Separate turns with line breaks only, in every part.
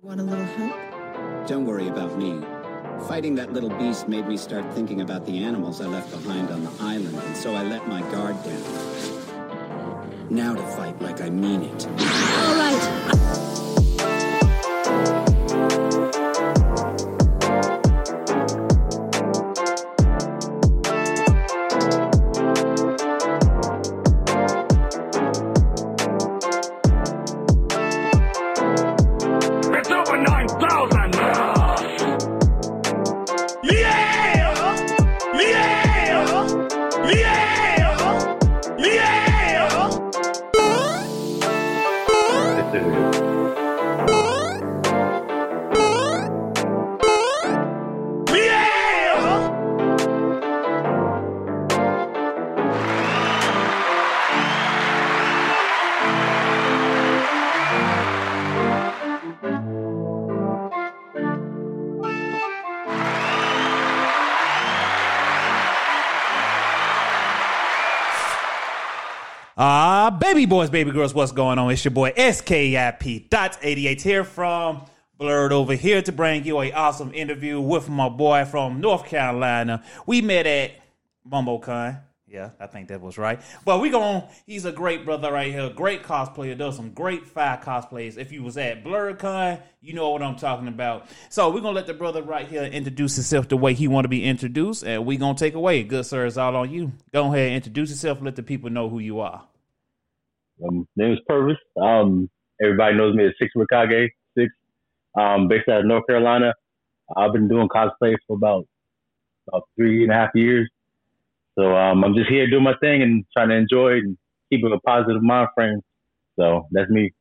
Want a little help?
Don't worry about me. Fighting that little beast made me start thinking about the animals I left behind on the island, and so I let my guard down. Now to fight like I mean it.
All right.
Baby boys, baby girls, what's going on? It's your boy SKIP Dots 88 here from Blerdover here to bring you a awesome interview with my boy from North Carolina. We met at MomoCon. Yeah, I think that was right. But we going he's a great brother right here, great cosplayer, does some great fire cosplays. If you was at BlerdCon, you know what I'm talking about. So we're gonna let the brother right here introduce himself the way he want to be introduced, and we gonna take away. Good sir, it's all on you. Go ahead introduce yourself, let the people know who you are.
Um, name is Purvis. Um, everybody knows me as Six Raikage, Six. Um, based out of North Carolina. I've been doing cosplay for about about three and a half years. So um, I'm just here doing my thing and trying to enjoy it and keeping a positive mind frame. So that's me.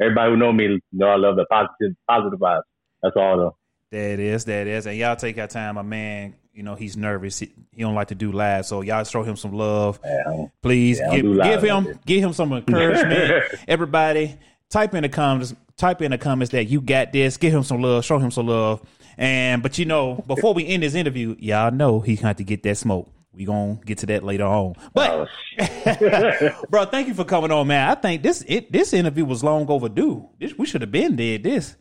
Everybody who know me know I love the positive positive vibes. That's all though.
It is, it is. And y'all take your time, my man. You know, he's nervous. He, he don't like to do live. So y'all show him some love.
Yeah,
Please
Yeah,
give, give him give him some encouragement. Everybody, type in the comments, type in the comments that you got this. Give him some love, show him some love. And but you know, before we end this interview, y'all know he's got to get that smoke. We gonna get to that later on. But
Oh,
bro, thank you for coming on, man. I think this it this interview was long overdue. This we should have been did this.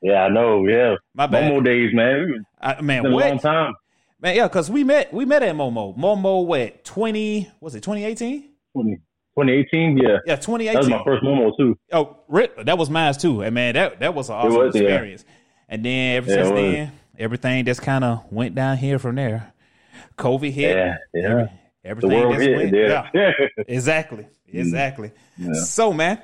yeah, I know. Yeah,
My bad.
One more days, man.
I, man,
It's been a
what?
long time.
Man, yeah, because we met we met at Momo. Momo what twenty was it twenty eighteen?
20, 2018. Yeah,
Yeah, twenty eighteen.
that was my first Momo too.
Oh, that was mine too. And man, that that was an awesome
was, yeah.
experience. And then ever
Yeah,
since then, everything just kind of went down here from there. COVID hit.
Yeah, yeah.
Every-
The
everything
world
just
hit.
went.
Yeah.
Yeah, exactly, exactly.
Yeah.
So, man,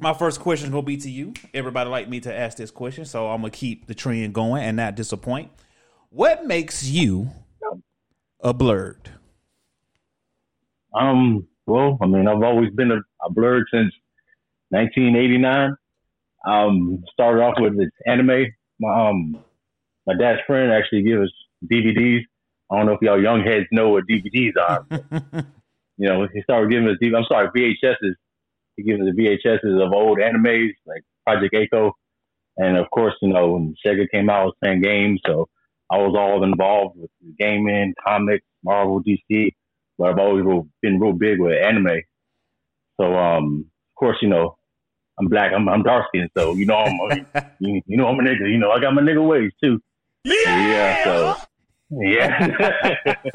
my first question gonna be to you. Everybody like me to ask this question, so I'm gonna keep the trend going and not disappoint. What makes you a blerd?
Um, well, I mean, I've always been a, a blerd since 1989. Um, started off with this anime. My um, my dad's friend actually gave us DVDs. I don't know if y'all young heads know what DVDs are. but, you know, he started giving us. DV- I'm sorry, VHSs. He gave us the VHSs of old animes like Project A-ko, and of course, you know, when Sega came out, I was playing games, so I was all involved with gaming, comics, Marvel, DC but I've always real, been real big with anime. So, um, of course, you know, I'm black. I'm, I'm dark skinned, so you know, I'm a, you, you know, I'm a nigga. You know, I got my nigga ways too. Yeah. So, yeah.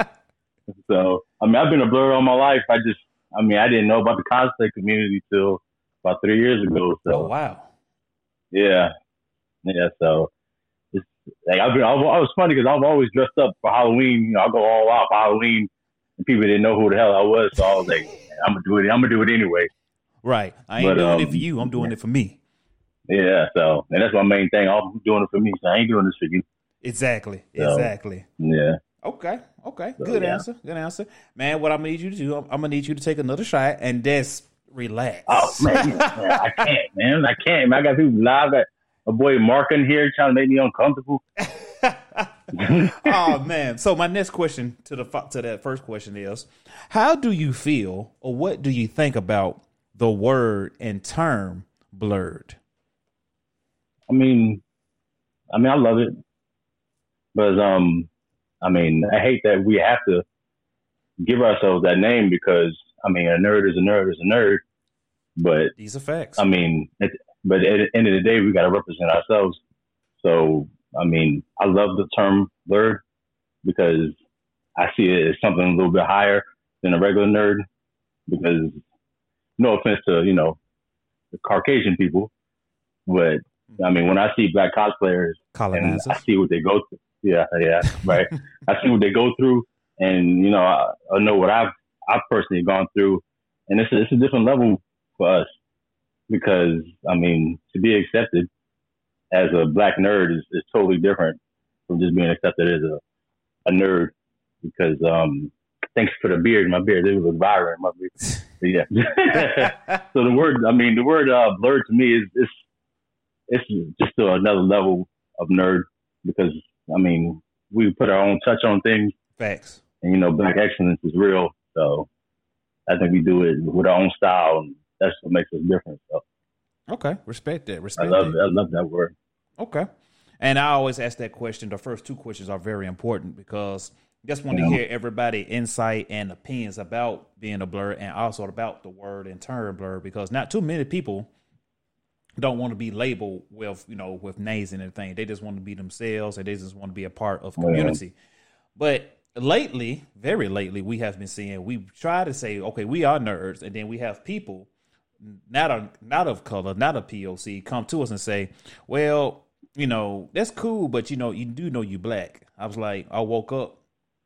so, I mean, I've been a blur all my life. I just, I mean, I didn't know about the cosplay community till about three years ago. So,
Oh wow.
yeah, yeah. So, like I've been. I was, I was funny because I've always dressed up for Halloween. You know, I go all out for Halloween, and people didn't know who the hell I was. So I was like, I'm gonna do it. I'm gonna do it anyway.
Right. I ain't
But,
doing it
um,
for you. I'm doing it for me.
Yeah. So, and that's my main thing. I'm doing it for me. So I ain't doing this for you.
Exactly.
So-
Exactly.
Yeah.
Okay. Okay.
So,
Good
yeah.
answer. Good answer. Man, what I'm gonna need you to do, I'm, I'm gonna need you to take another shot and just relax.
Oh man, man, I can't, man. I can't. Man. I got people live. Got a boy Mark in here trying to make me uncomfortable.
oh man. So my next question to the to that first question is, how do you feel or what do you think about the word and term blerd?
I mean, I mean, I love it, but um, I mean, I hate that we have to give ourselves that name because I mean, a nerd is a nerd is a nerd, but
These are facts.
I mean, at, but at the end of the day, we got to represent ourselves. So, I mean, I love the term nerd because I see it as something a little bit higher than a regular nerd. Because, no offense to you know, the Caucasian people, but I mean, when I see black cosplayers and I see what they go through, yeah, yeah, right. I see what they go through, and you know, I, I know what I've I've personally gone through, and it's a, it's a different level for us because I mean, to be accepted as a black nerd is, is totally different from just being accepted as a, a nerd. Because um, thanks for the beard, my beard it was vibrant. My beard. But yeah. so the word, I mean, the word uh, blerd to me is it's it's just to another level of nerd because I mean we put our own touch on things,
Facts.
and you know, black excellence is real. So I think we do it with our own style, and that's what makes us different. So
Okay. Respect that.
I
Respect
love
that.
I love that word.
Okay. And I always ask that question. The first two questions are very important because I just want to hear everybody insight and opinions about being a blur and also about the word and term blur because not too many people don't want to be labeled with, you know, with names and everything. They just want to be themselves and they just want to be a part of community. But lately, very lately, we have been seeing we try to say, okay, we are nerds, and then we have people not a not of color, not a POC, come to us and say, "Well, you know, that's cool, but you know, you do know you black." I was like, I woke up,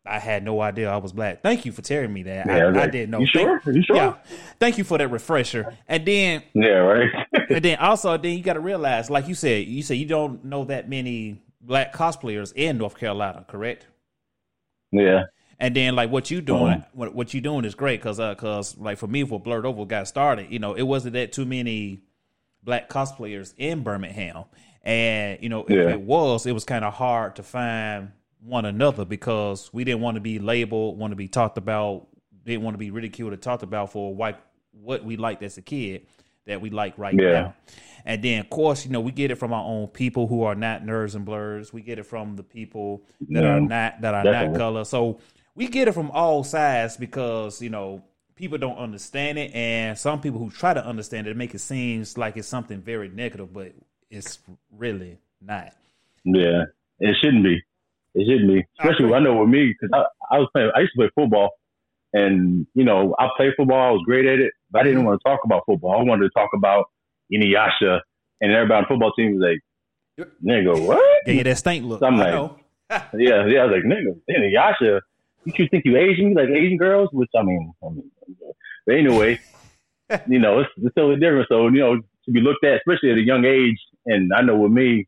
I had no idea I was black. Thank you for telling me that.
Yeah,
I, I didn't know.
you sure?
Thank,
You sure?
Yeah. Thank you for that refresher. And then,
Yeah, right.
and then also, then you got to realize, like you said, you said you don't know that many black cosplayers in North Carolina, correct?
yeah,
And then like what you doing,
Uh-huh.
what what you doing is great because uh, cause like for me, for Blerdover got started, you know, it wasn't that too many black cosplayers in Birmingham, and you know, if
Yeah.
it was, it was kind of hard to find one another because we didn't want to be labeled, want to be talked about, didn't want to be ridiculed or talked about for what what we liked as a kid that we like right
Yeah.
now. And then, of course, you know, we get it from our own people who are not nerds and blurs. We get it from the people that
Yeah,
are not that are not color. So we get it from all sides because you know people don't understand it, and some people who try to understand it make it seems like it's something very negative, but it's really not.
yeah. It shouldn't be. It shouldn't be. Especially when I know with me because I, I was playing. I used to play football, and you know I played football. I was great at it, but I didn't mm-hmm. want to talk about football. I wanted to talk about Inuyasha, and everybody on the football team was like, "Nigga, what?"
Gave you that stink look.
I'm
I
like-
know.
Yeah, yeah. I was like, "Nigga, Inuyasha." You should think you Asian, like Asian girls, which I mean, I mean but anyway, you know, it's, it's totally different. So you know, to be looked at, especially at a young age, and I know with me,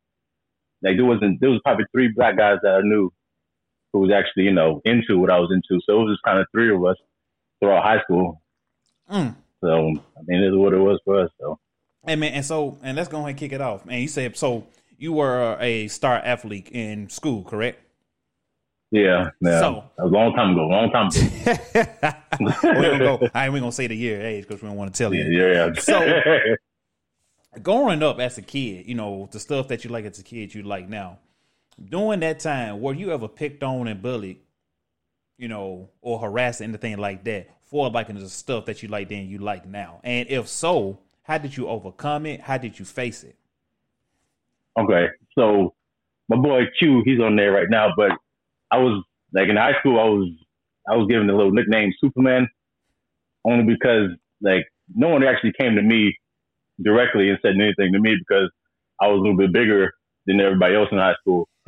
like there wasn't there was probably three black guys that I knew who was actually you know into what I was into. So it was just kind of three of us throughout high school.
Mm.
So I mean, it's what it was for us. So
Hey man, and so and let's go ahead and kick it off. Man, you said so you were a star athlete in school, correct?
Yeah, yeah,
So-
a long time ago, long time ago.
we don't go. I ain't we gonna say the year age because we don't want to tell you.
yeah, yeah.
So- growing up as a kid, you know, the stuff that you like as a kid, you like now. During that time, were you ever picked on and bullied, you know, or harassed, anything like that, for liking the stuff that you like then you like now? And if so, how did you overcome it? How did you face it?
Okay, so my boy Q, he's on there right now, but I was like in high school, I was I was given a little nickname Superman, only because like no one actually came to me directly and said anything to me because I was a little bit bigger than everybody else in high school.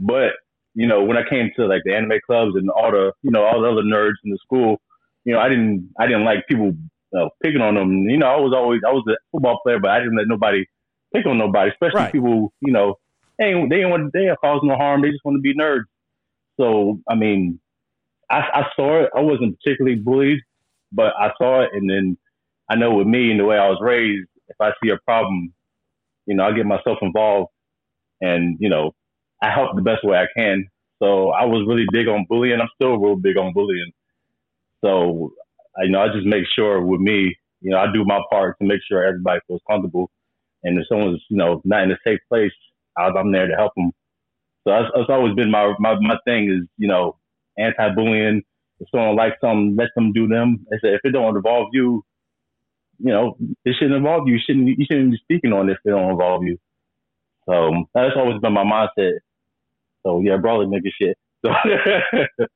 but you know, when I came to like the anime clubs and all the you know all the other nerds in the school, you know, I didn't I didn't like people uh, picking on them. You know, I was always I was a football player, but I didn't let nobody pick on nobody, especially
Right.
people you know they ain't, they want they ain't cause no harm. They just want to be nerds. So I mean, I, I saw it. I wasn't particularly bullied, but I saw it, and then I know with me and the way I was raised, if I see a problem, you know, I get myself involved, and you know, I help the best way I can. So I was really big on bullying. I'm still real big on bullying. So I you know I just make sure with me, you know, I do my part to make sure everybody feels comfortable. And if someone's you know not in a safe place, I'm there to help them. So that's, that's always been my, my my thing is you know anti-bullying. If someone likes something, let them do them. I said if it don't involve you, you know, it shouldn't involve you. You shouldn't you shouldn't be speaking on this if it don't involve you. So that's always been my mindset. So yeah, brother nigga shit.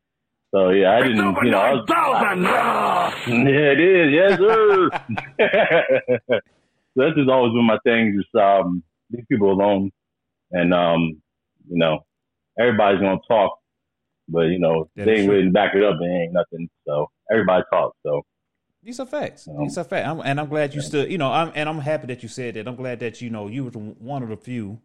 So, so yeah, I didn't, you know, I was,
9,000.
yeah, it is, yes sir. so that's just always been my thing. Just um, leave people alone, and um, you know, everybody's gonna talk, but you know,
That
they ain't really back it up. They ain't nothing. So everybody talks. So
These are facts.
Um,
These are facts. I'm, and I'm glad you stood. You know, I'm and I'm happy that you said that. I'm glad that you know you were one of the few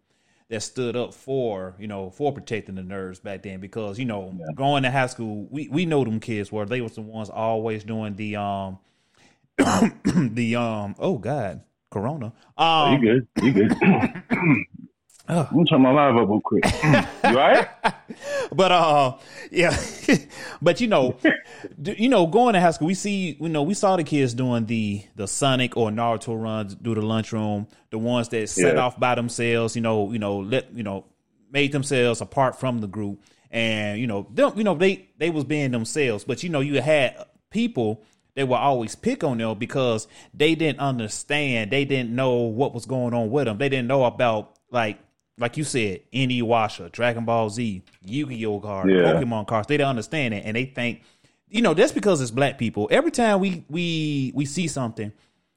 that stood up for you know for protecting the nerds back then because you know going to high school we we know them kids were they was the ones always doing the um the um oh god corona
Oh, you
um
good? You good? I'm gonna turn my live up real quick. you right?
but uh yeah but you know you know going to high school we see you know we saw the kids doing the the sonic or naruto runs do the lunchroom the ones that set
Yeah.
off by themselves you know you know let you know made themselves apart from the group and you know them you know they they was being themselves but you know you had people that would always pick on them because they didn't understand they didn't know what was going on with them they didn't know about like like you said, Inuyasha, Dragon Ball Z, Yu-Gi-Oh cards,
Yeah.
Pokemon cards. They don't understand it, and they think, you know, that's because it's black people. Every time we we we see something,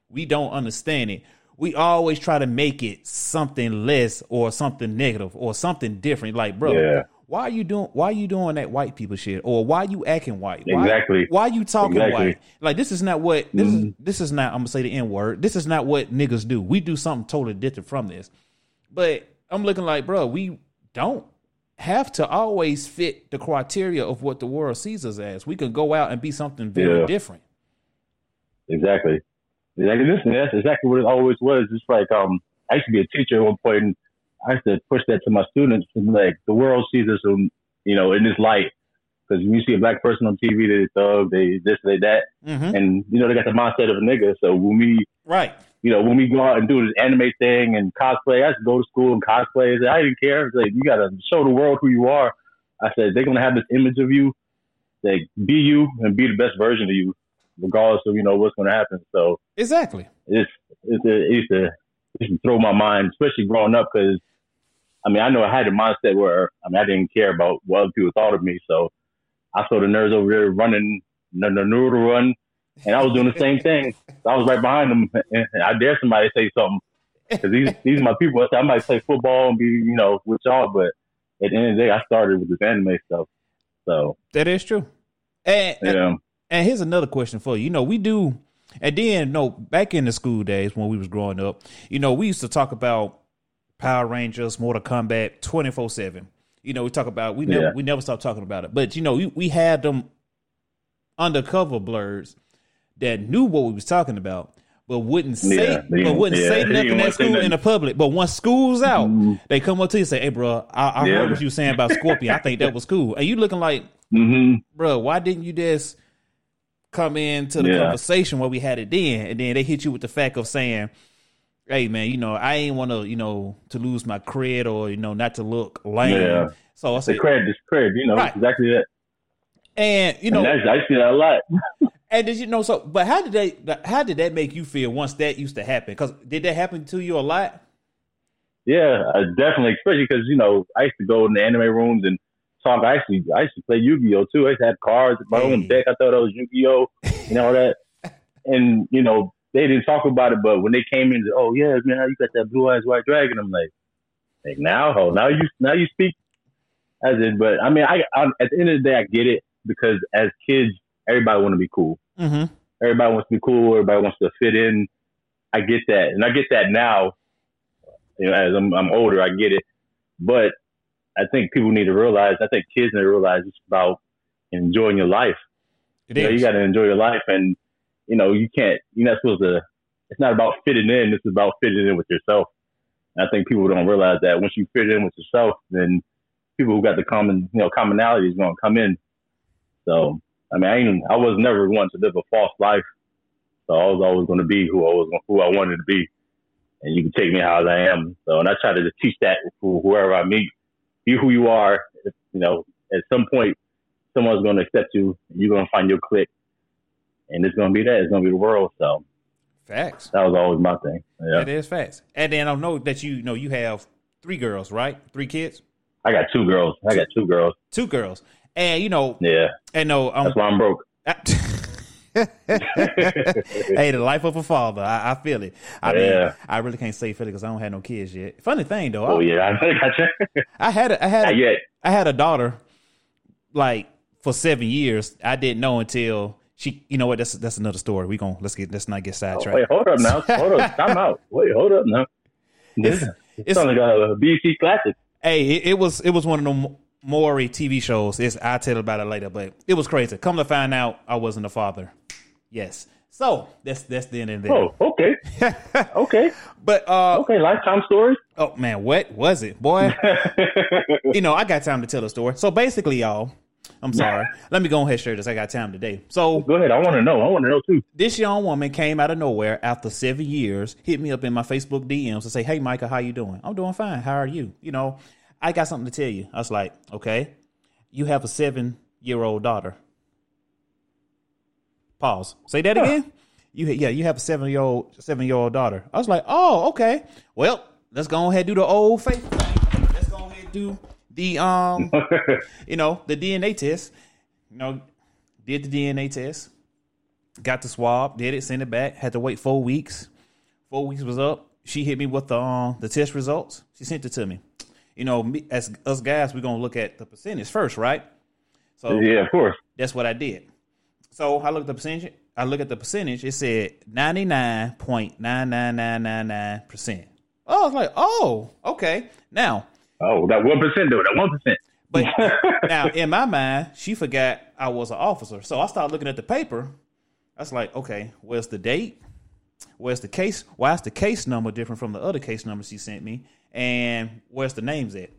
we don't understand it. We always try to make it something less or something negative or something different. Like, bro,
Yeah.
why are you doing why are you doing that white people shit? Or why are you acting white? Why-
Exactly.
Why, are you talking
Exactly.
white? Like this is not what this
Mm-hmm.
is this is not I'm gonna say the N word. This is not what niggas do. We do something totally different from this. But I'm looking like, bro, we don't have to always fit the criteria of what the world sees us as. We can go out and be something very
Yeah.
different.
Exactly. Exactly. Listen, that's exactly what it always was. It's like um, I used to be a teacher at one point, and I used to push that to my students. And like the world sees us, um, you know, in this light. Because when you see a black person on TV, they thug, they this, they that,
Mhm.
and you know they got the mindset of a nigga. So when we,
Right.
You know, when we go out and do this anime thing and cosplay, I to go to school and cosplay. I, said, I didn't care. It's like you got to show the world who you are. I said they're gonna have this image of you. Like be you and be the best version of you, regardless of you know what's gonna happen. So
Exactly.
it's it's a, it used to it used to throw my mind, especially growing up, because I mean I know I had a mindset where I mean I didn't care about what other people thought of me, so I saw the nerds over there running the, the noodle run, and I was doing the same thing. I was right behind them, and I dare somebody to say something because these these are my people. I might play football and be you know with y'all, but at the end of the day, I started with this anime stuff. So
That is true. And, and
yeah,
And here's another question for you. You know, we do, and then no, back in the school days when we was growing up, you know, we used to talk about Power Rangers, Mortal Kombat, twenty four seven. You know, we talk about we never
Yeah.
we never stopped talking about it. But you know, we, we had them undercover blurs that knew what we was talking about, but wouldn't say
Yeah, they-
but wouldn't
yeah,
say nothing at school in the public. But once school's out,
Mhm.
they come up to you and say, "Hey, bro, I, I
Yeah.
heard what you were saying about Scorpion. I think that was cool." And you looking like,
hmm
bro, why didn't you just come into the conversation where we had it then? And then they hit you with the fact of saying, hey, man, you know, I ain't want to, you know, to lose my cred or, you know, not to look lame. So I
the
said,
credit is cred," you know,
Right.
exactly that.
and, you know,
and I see that a lot.
and did you know, so, but how did they, how did that make you feel once that used to happen? Because did that happen to you a lot?
Yeah, uh, definitely, especially because you know I used to go in the anime rooms and talk. I actually I used to play Yu Gi Oh too. I used to have cards, my
Hey.
own deck. I thought it was Yu Gi Oh and all that. And you know they didn't talk about it, but when they came in, oh yeah, man, you got that blue eyes white dragon. I'm like, like now, oh now you now you speak as in. But I mean, I, I at the end of the day, I get it because as kids, everybody want to be cool.
Mm-hmm.
Everybody wants to be cool. Everybody wants to fit in. I get that, and I get that now. You know, as I'm, I'm older, I get it. But I think people need to realize. I think kids need to realize it's about enjoying your life.
It
You, know, you got to enjoy your life, and you know you can't. You're not supposed to. It's not about fitting in. It's about fitting in with yourself. And I think people don't realize that once you fit in with yourself, then people who got the common, you know, commonality is going to come in. So I mean, I ain't, I was never one to live a false life. So I was always going to be who I was, who I wanted to be, and you can take me how I am. So, and I try to just teach that to whoever I meet. Be who you are. You know, at some point, someone's going to accept you. You're going to find your clique, and it's going to be that. It's going to be the world. So,
Facts.
That was always my thing. Yeah,
That is facts. And then I know that you, you know you have three girls, right? Three kids,
I got two girls. I got two girls.
two girls, and you know,
Yeah,
and no, um,
that's why I'm broke.
hey, the life of a father. I, I feel it. I mean, I really can't say feel it because I don't have no kids yet. Funny thing though,
Oh
I,
yeah, I got you.
I had a, I had
Not
a,
yet.
I had a daughter like for seven years. I didn't know until she. You know what? That's that's another story. We gon' let's get let's not get
Oh,
sidetracked.
wait, hold up now. Hold up. Time out. Wait, hold up now. This
It's-
it's something like a BC classic.
Hey, it, it was it was one of them Maury TV shows. It's I'll tell about it later, but it was crazy. Come to find out, I wasn't a father. Yes. So that's that's the end of there.
Oh, okay. okay.
But uh,
Okay. Lifetime story.
oh man, what was it, boy? you know, I got time to tell a story. So basically, y'all, I'm sorry. Let me go ahead and share this. I got time today. So
Go ahead. I want to know. I want to know too.
this young woman came out of nowhere after seven years, hit me up in my Facebook DMs and say, "Hey, Micah, how you doing? I'm doing fine. How are you? You know, I got something to tell you." I was like, "Okay, you have a seven year old daughter." Pause. Say that again. You yeah, you have a seven year old seven year old daughter. I was like, "Oh, okay. Well, let's go ahead and do the old faith thing. Let's go ahead and do the um, you know, the DNA test. You know, did the DNA test." got the swab, did it, sent it back. Had to wait four weeks. Four weeks was up. She hit me with the um, the test results. She sent it to me. You know, me, as us guys, we're gonna look at the percentage first, right? So
yeah, of course.
that's what I did. So I looked at the percentage. I look at the percentage. It said ninety nine point nine nine nine nine nine percent. Oh, I was like, oh, okay. Now,
Oh, that one percent though. That one percent.
but now in my mind, she forgot I was an officer. So I started looking at the paper. I was like, okay, where's the date? Where's the case? Why is the case number different from the other case number she sent me? And where's the names at?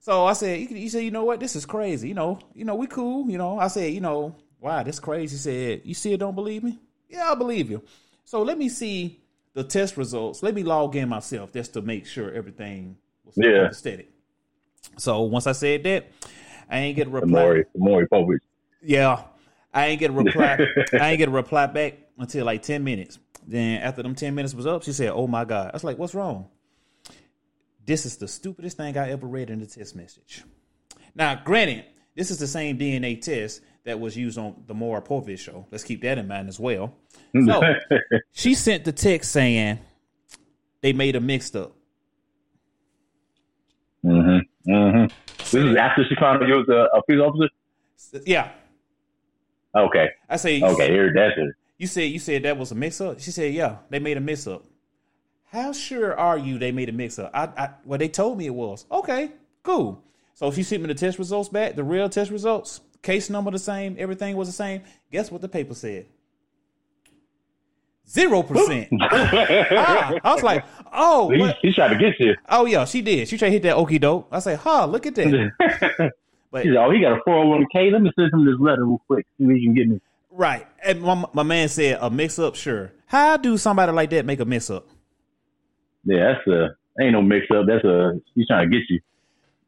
So I said, you, you said, you know what? This is crazy. You know, you know, we cool. You know, I said, you know, wow, this crazy. He said, you still don't believe me? Yeah, I believe you. So let me see the test results. Let me log in myself just to make sure everything was
Yeah.
steady. So once I said that, I ain't get a reply.
Maury, Maury
Yeah, I ain't get a reply. I ain't get a reply back until like ten minutes. Then after them ten minutes was up, she said, "Oh my god!" I was like, "What's wrong?" This is the stupidest thing I ever read in the text message. Now, granted, this is the same DNA test that was used on the Maury Povich show. Let's keep that in mind as well. So she sent the text saying they made a mixed up.
Mm-hmm. Mm-hmm. This is after she found out you was a, a police officer.
Yeah,
Okay.
I say.
Okay. Here, that's it.
You said you said that was a mix up. She said, "Yeah, they made a mix up." How sure are you they made a mix up? I, I well, they told me it was. Okay, cool. So she sent me the test results back, the real test results, case number the same, everything was the same. Guess what the paper said? Zero percent. ah, I was like, oh,
He,
what?
he's trying to get you.
oh yeah, she did. She tried to hit that okey doke. I say, huh, look at that. But
He said, "Oh, he got a 401k. Let me send him this letter real quick. See if he can get me."
right, and my, my man said a mix up. Sure. How do somebody like that make a mix up?
Yeah, that's a ain't no mix up. That's a he's trying to get you.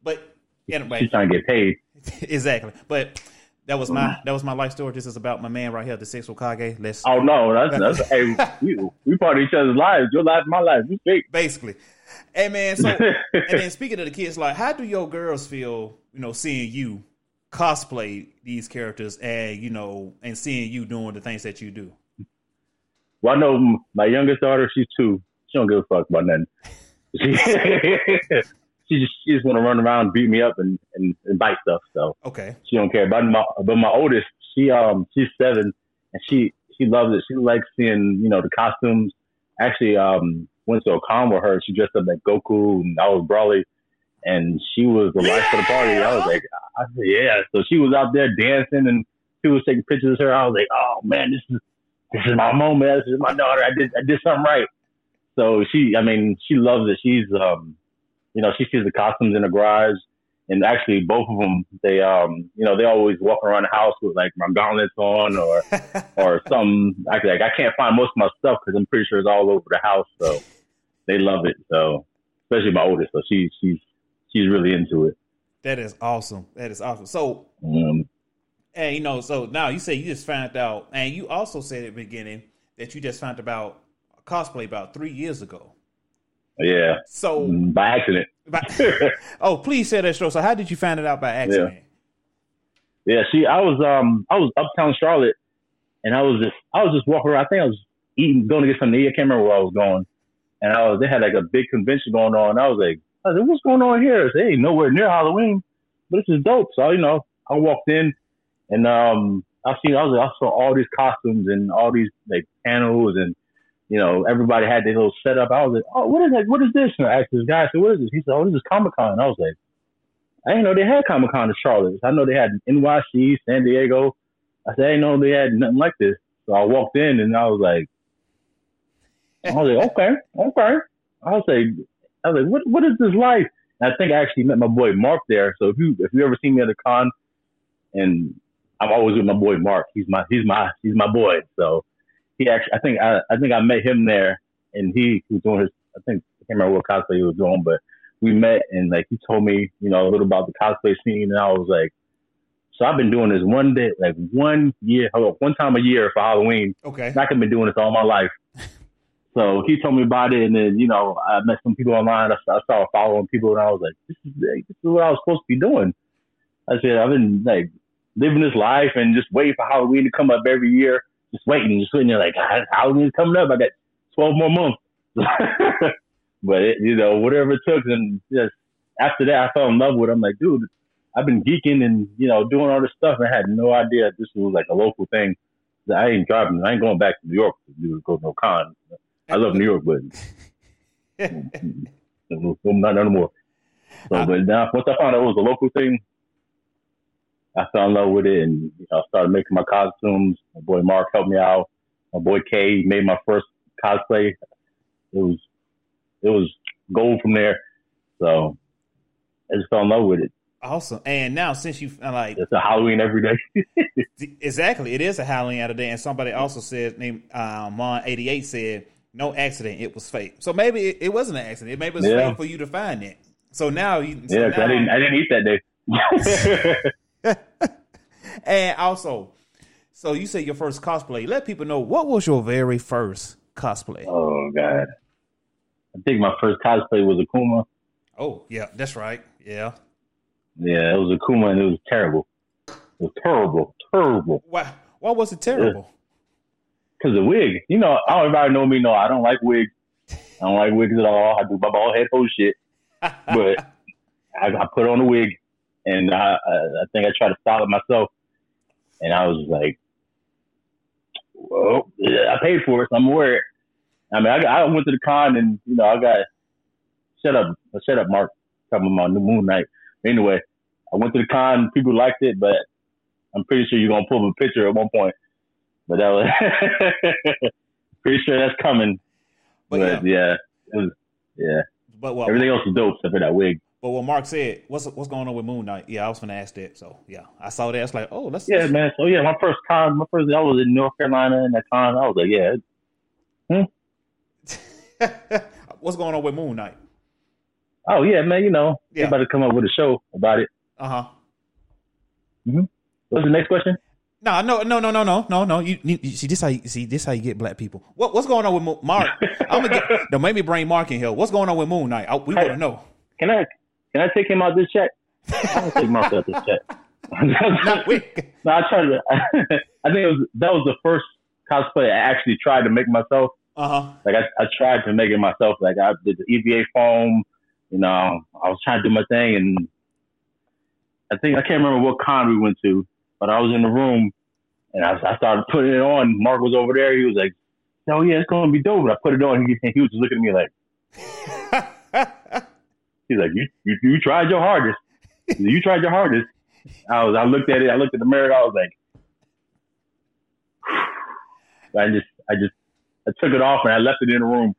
But anyway,
He's trying to get paid.
exactly. But that was my that was my life story. This is about my man right here, the six Okage. Let's
Oh no, that's that's hey, we we part of each other's lives. Your life, my life. We fake.
basically. Hey man, so and then speaking of the kids, like how do your girls feel, you know, seeing you cosplay these characters and you know and seeing you doing the things that you do?
Well, I know my youngest daughter. She's two. She don't give a fuck about nothing. She she just she just want to run around, beat me up, and, and and bite stuff. So
Okay.
she don't care. But my but my oldest, she um she's seven, and she she loves it. She likes seeing you know the costumes. Actually, um went to a con with her. She dressed up like Goku, and I was Broly, and she was the life of the party. I was like, I said, yeah. So she was out there dancing, and she was taking pictures of her. I was like, oh man, this is this is my moment. This is my daughter. I did I did something right. So she, I mean, she loves it. She's um, you know, she sees the costumes in the garage and actually both of them they um you know they always walk around the house with like my gauntlets on or or some like, like I can't find most of my stuff because I'm pretty sure it's all over the house so they love it so especially my oldest so she she's she's really into it
That is awesome. That is awesome. So
um,
And you know, so now you say you just found out, and you also said at the beginning that you just found about cosplay about three years ago.
Yeah,
So,
by accident.
but- oh, please say that show. So, how did you find it out by accident?
Yeah, see, I was um I was uptown Charlotte, and I was just I was just walking around. I think I was eating, going to get something to eat. I can't remember where I was going, and I was they had like a big convention going on. And I was like, I was like, what's going on here? I said, hey, nowhere near Halloween, but this is dope. So you know, I walked in, and um I seen I was like, I saw all these costumes and all these like panels and. You know, everybody had their little setup. I was like, "Oh, what is that? What is this?" And I asked this guy, I said, "What is this?" He said, "Oh, this is Comic Con." I was like, I didn't know they had Comic Con in Charlotte. I know they had NYC, San Diego. I said, I didn't know they had nothing like this. So I walked in and I was like, I was like, okay, okay. I was like, I was like, what, what is this like? And I think I actually met my boy Mark there. So if you if you ever see me at a con, and I'm always with my boy Mark. He's my he's my he's my boy. So he actually, I think I I think I met him there, and he was doing his. I think I can't remember what cosplay he was doing, but we met and like he told me, you know, a little about the cosplay scene, and I was like, so I've been doing this one day, like one year, one time a year for Halloween.
Okay.
And I could been doing this all my life. So he told me about it, and then you know I met some people online. I, I started following people, and I was like, this is this is what I was supposed to be doing. I said I've been like living this life and just waiting for Halloween to come up every year, just waiting, just sitting there like Halloween's coming up. I got twelve more months. but it, you know, whatever it took, and just after that, I fell in love with. it. I'm like, dude, I've been geeking and you know doing all this stuff, and I had no idea this was like a local thing. I ain't driving. I ain't going back to New York to do go no con. I love New York, but no, not no more. So, uh, but now once I found out it was a local thing, I fell in love with it, and you know, started making my costumes. My boy Mark helped me out. My boy Kay made my first cosplay. It was it was gold from there. So I just fell in love with it.
Awesome. And now, since you uh, like
It's a Halloween every day.
exactly, it is a Halloween out of day. And somebody also said, named uh, Mon eighty eight said, no accident, it was fate. So maybe it, it wasn't an accident. Maybe it was
Yeah.
fate for you to find it. So now you. So
yeah, 'cause I didn't I didn't eat that day.
And also, so you said your first cosplay. Let people know what was your very first cosplay.
oh God. I think my first cosplay was Akuma.
Oh, yeah, that's right. Yeah.
Yeah, it was Akuma and it was terrible. It was terrible, terrible.
Why? Why was it terrible?
Cause the wig, you know, I don't everybody know me. No, I don't like wigs. I don't like wigs at all. I do my bald head whole shit. But I, I put on a wig, and I, I, think I tried to style it myself, and I was like, "Well, I paid for it, so I'm it." I mean, I, got, I went to the con, and you know, I got shut up, shut up, Mark, talking about New Moon Knight. Anyway, I went to the con. People liked it, but I'm pretty sure you're gonna pull up a picture at one point. But that was pretty sure that's coming.
But
But,
yeah.
yeah, it was, yeah.
But what?
Everything else is dope except for that wig.
But what Mark said, what's what's going on with Moon Knight? Yeah, I was gonna ask that. So yeah, I saw that. It's like, oh, let's.
Yeah, man. So yeah, my first con, my first, I was in North Carolina, and that con, I was like, yeah, Hmm?
what's going on with Moon Knight?
oh yeah, man. You know,
Yeah.
to come up with a show about it.
Uh huh. Hmm.
What's the next question?
No, no, no, no, no, no, no, no. You, you, you see this how you see this how you get black people. What what's going on with Mo- Mark? I'm gonna get. Don't make me bring Mark in here. What's going on with Moon Knight? I, we want to know.
Can I, can I take him out this check? I don't take him out this chat.
No,
I tried to. I think it was that was the first cosplay I actually tried to make myself.
uh huh.
Like I, I tried to make it myself. Like I did the EVA foam. You know, I was trying to do my thing, and I think I can't remember what con we went to, but I was in the room, and I, I started putting it on. Mark was over there. He was like, "Oh yeah, it's gonna be dope." And I put it on. He, he was just looking at me like, he's like, "You you, you tried your hardest. You tried your hardest." I was. I looked at it. I looked at the mirror. I was like, I just, I just, I took it off and I left it in the room.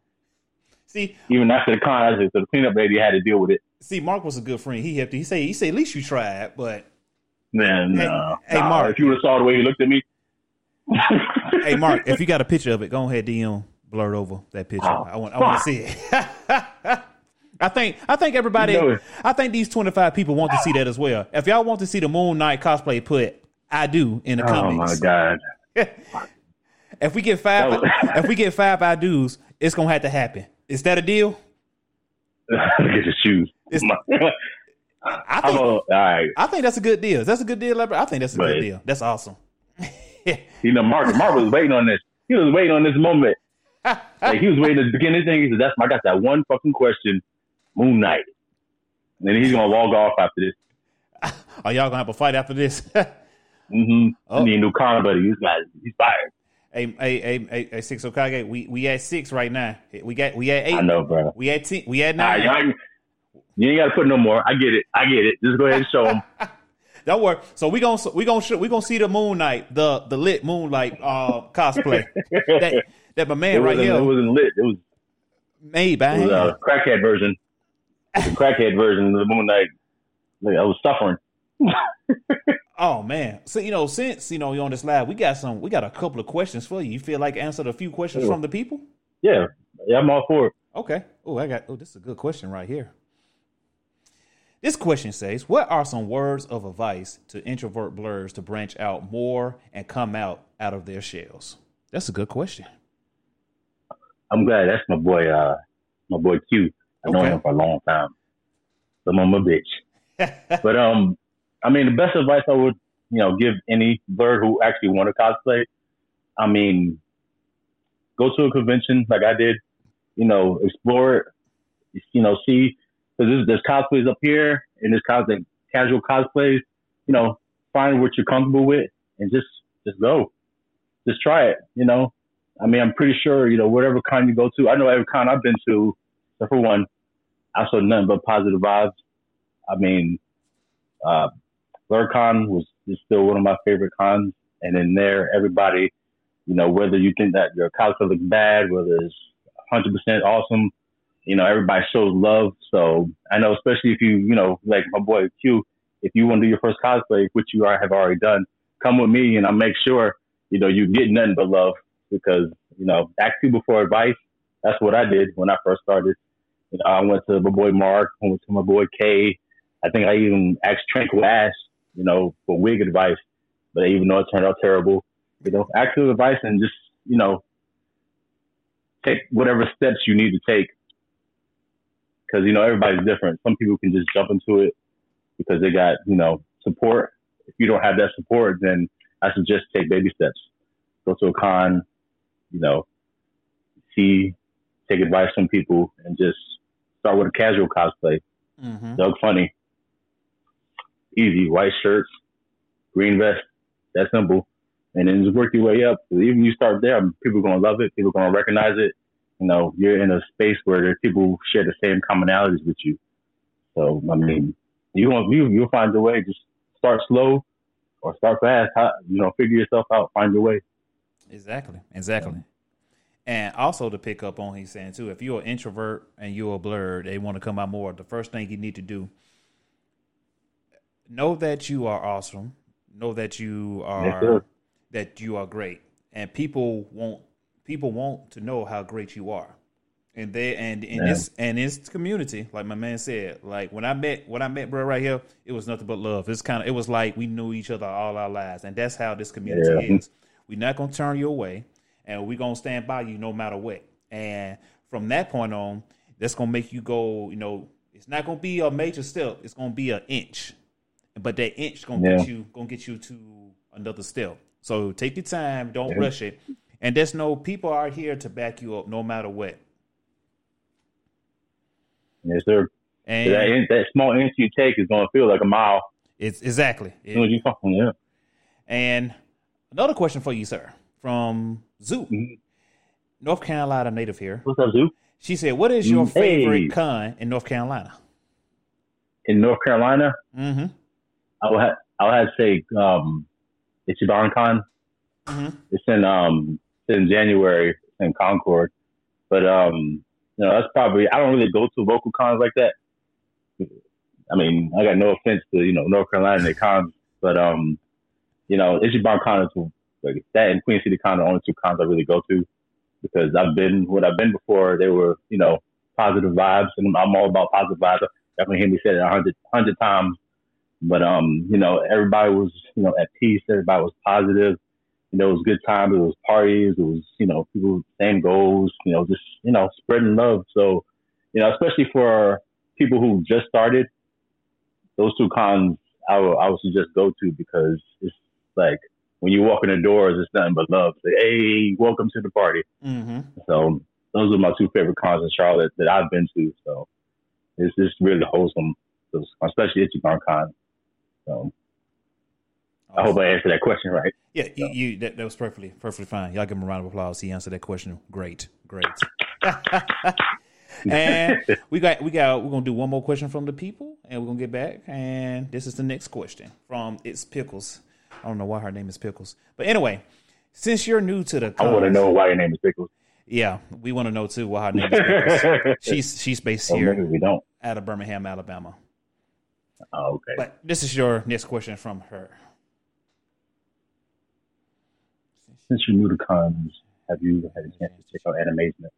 see,
Even after the con, I said, so the cleanup lady had to deal with it.
see, Mark was a good friend. He helped. He said, he said, at least you tried. But
Man,
Hey-
no.
hey,
Nah,
Mark.
If you would have saw the way he looked at me.
hey, Mark, if you got a picture of it, go ahead DM blur it over that picture.
Oh,
I want, I want to see it. I think, I think everybody,
You know.
I think these twenty five people want to see that as well. If y'all want to see the Moon Knight cosplay, put I do in the comments.
Oh my. God.
If we get five,
was-
if we get five I do's, it's gonna have to happen. Is that a deal?
Look at the shoes.
I think
a, all right.
I think that's a good deal. That's a good deal. I think that's a good deal. That's awesome.
You know, Mark, Mark was waiting on this. He was waiting on this moment. Like he was waiting to begin this thing. He said, "That's my, I got that one fucking question, Moon Knight." And then he's gonna log off after this.
Are y'all gonna have a fight after this?
Mm-hmm.
Oh.
I need a new con buddy. He's got, he's fired.
hey, hey, hey, hey, hey, six Okage. We we at six right now. We got we at eight.
I know, bro.
We at ten. We at
right,
nine.
y'all, you ain't got to put no more. I get it. I get it. Just go ahead and show them.
Don't worry. So we gonna we gonna we gonna see the moonlight, the the lit moonlight uh cosplay that that my
It
man right
wasn't,
here
it wasn't lit. It was,
made by
it was a crackhead version. The crackhead version of the Moon Knight. Like, I was suffering.
Oh man. So you know, since you know you're on this live, we got some we got a couple of questions for you. You feel like answered a few questions
Sure.
from the people?
Yeah, yeah, I'm all for it.
Okay. Oh, I got oh, this is a good question right here. This question says, What are some words of advice to introvert blurs to branch out more and come out out of their shells? That's a good question.
I'm glad that's my boy. Uh, my boy Q. I know
Okay.
him for a long time. I'm on my bitch. But um, I mean, the best advice I would, you know, give any blur who actually want to cosplay. I mean, go to a convention like I did. You know, explore it. You know, see because there's, there's cosplays up here and there's cosplay, casual cosplays. You know, find what you're comfortable with and just just go, just try it. You know, I mean, I'm pretty sure you know whatever con you go to. I know every con I've been to, except for one, I saw nothing but positive vibes. I mean, uh, LurCon was still one of my favorite cons, and in there, everybody, you know, whether you think that your cosplay looks bad, whether it's 100% awesome, you know, everybody shows love. So I know, especially if you, you know, like my boy Q, if you want to do your first cosplay, which you are, have already done, come with me, and I'll make sure, you know, you get nothing but love because, you know, ask people for advice. That's what I did when I first started. Know, uh, I went to my boy Mark, I went to my boy Kay. I think I even asked Tranquil Ash, you know, for wig advice, but even though it turned out terrible, you know, for advice and just, you know, take whatever steps you need to take. Cause, you know, everybody's different. Some people can just jump into it because they got, you know, support. If you don't have that support, then I suggest take baby steps. Go to a con, you know, see, take advice from people and just start with a casual cosplay.
Mm-hmm.
Doug Funnie. Easy. White shirts, green vest. That simple. And then just work your way up. even you start there, people are going to love it. People are going to recognize it. You know, you're in a space where there's people who share the same commonalities with you. So, I mean, you want you, you'll find your way. Just start slow or start fast. How, you know, figure yourself out. Find your way.
Exactly. Exactly. And also to pick up on he's saying too, if you're an introvert and you're a blur, they want to come out more. The first thing you need to do, know that you are awesome. Know that you are
sir.
that you are great. And people want people want to know how great you are. And they and in
Yeah.
this and this community, like my man said, like when I met when I met bro right here, it was nothing but love. It's kind of it was like we knew each other all our lives, and that's how this community
Yeah.
is. We're not gonna turn you away, and we're gonna stand by you no matter what. And from that point on, that's gonna make you go. You know, it's not gonna be a major step. It's gonna be an inch, but that inch gonna
Yeah.
get you gonna get you to another step. So take your time. Don't
Yeah.
rush it. And there's no people are here to back you up no matter what.
Yes, sir.
And
that, inch, that small inch you take is going to feel like a mile.
it's exactly.
As soon as you fucking, yeah.
And another question for you, sir, from Zoo,
Mhm.
North Carolina native here.
What's up, Zoo?
She said, "What is your
Mm, hey.
favorite con in North Carolina?"
In North Carolina,
Mm-hmm.
I would have, I would have to say um, Ichiban Con.
Mhm.
It's in um, it's in January in Concord, but um, you know that's probably I don't really go to local cons like that. I mean, I got no offense to you know North Carolina cons, but um, you know Ichiban Con is like that and Queen City Con are the only two cons I really go to because I've been what I've been before they were you know positive vibes and I'm all about positive vibes. I definitely hear me say it a hundred hundred times. But um, you know, everybody was, you know, at peace, everybody was positive. You know, it was good times. It was parties. It was, you know, people same goals. You know, just you know, spreading love. So, you know, especially for people who just started, those two cons I would I would suggest go to because it's like when you walk in the doors, it's nothing but love. Say, hey, welcome to the party.
Mm-hmm.
So those are my two favorite cons in Charlotte that I've been to. So it's just really wholesome, especially Ichiban Con. So I hope I answered that question right.
Yeah, you, you that, that was perfectly perfectly fine. Y'all give him a round of applause. He answered that question. Great, great. and we got we got we're gonna do one more question from the people, and we're gonna get back. And this is the next question from It's Pickles. I don't know why her name is Pickles, but anyway, since you're new to the,
I want to know why your name is Pickles.
Yeah, we want to know too why her name is Pickles. she's she's based
maybe
here
we don't.
out of Birmingham, Alabama.
Oh, okay.
But this is your next question from her.
Since you're new to cons, have you had a chance to check out Animazement?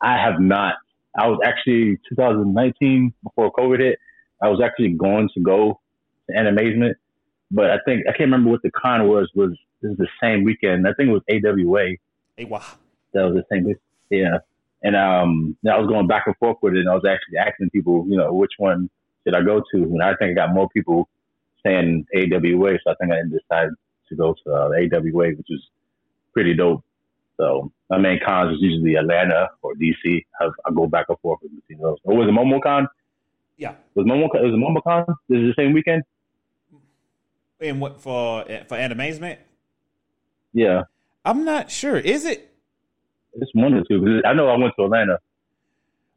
I have not. I was actually 2019 before COVID hit. I was actually going to go to Animazement, but I think I can't remember what the con was. Was this is the same weekend? I think it was AWA.
AWA.
that was the same. Yeah. And um, I was going back and forth with it, and I was actually asking people, you know, which one should I go to? And I think I got more people saying AWA, so I think I decided to go to uh, AWA, which is pretty dope. So my main cons is usually Atlanta or DC. I, I go back and forth between those. Or was it MomoCon?
Yeah.
Was Momo? Was it MomoCon? This is the same weekend.
And what for for animazement?
Yeah,
I'm not sure. Is it
it's one or two. I know I went to Atlanta.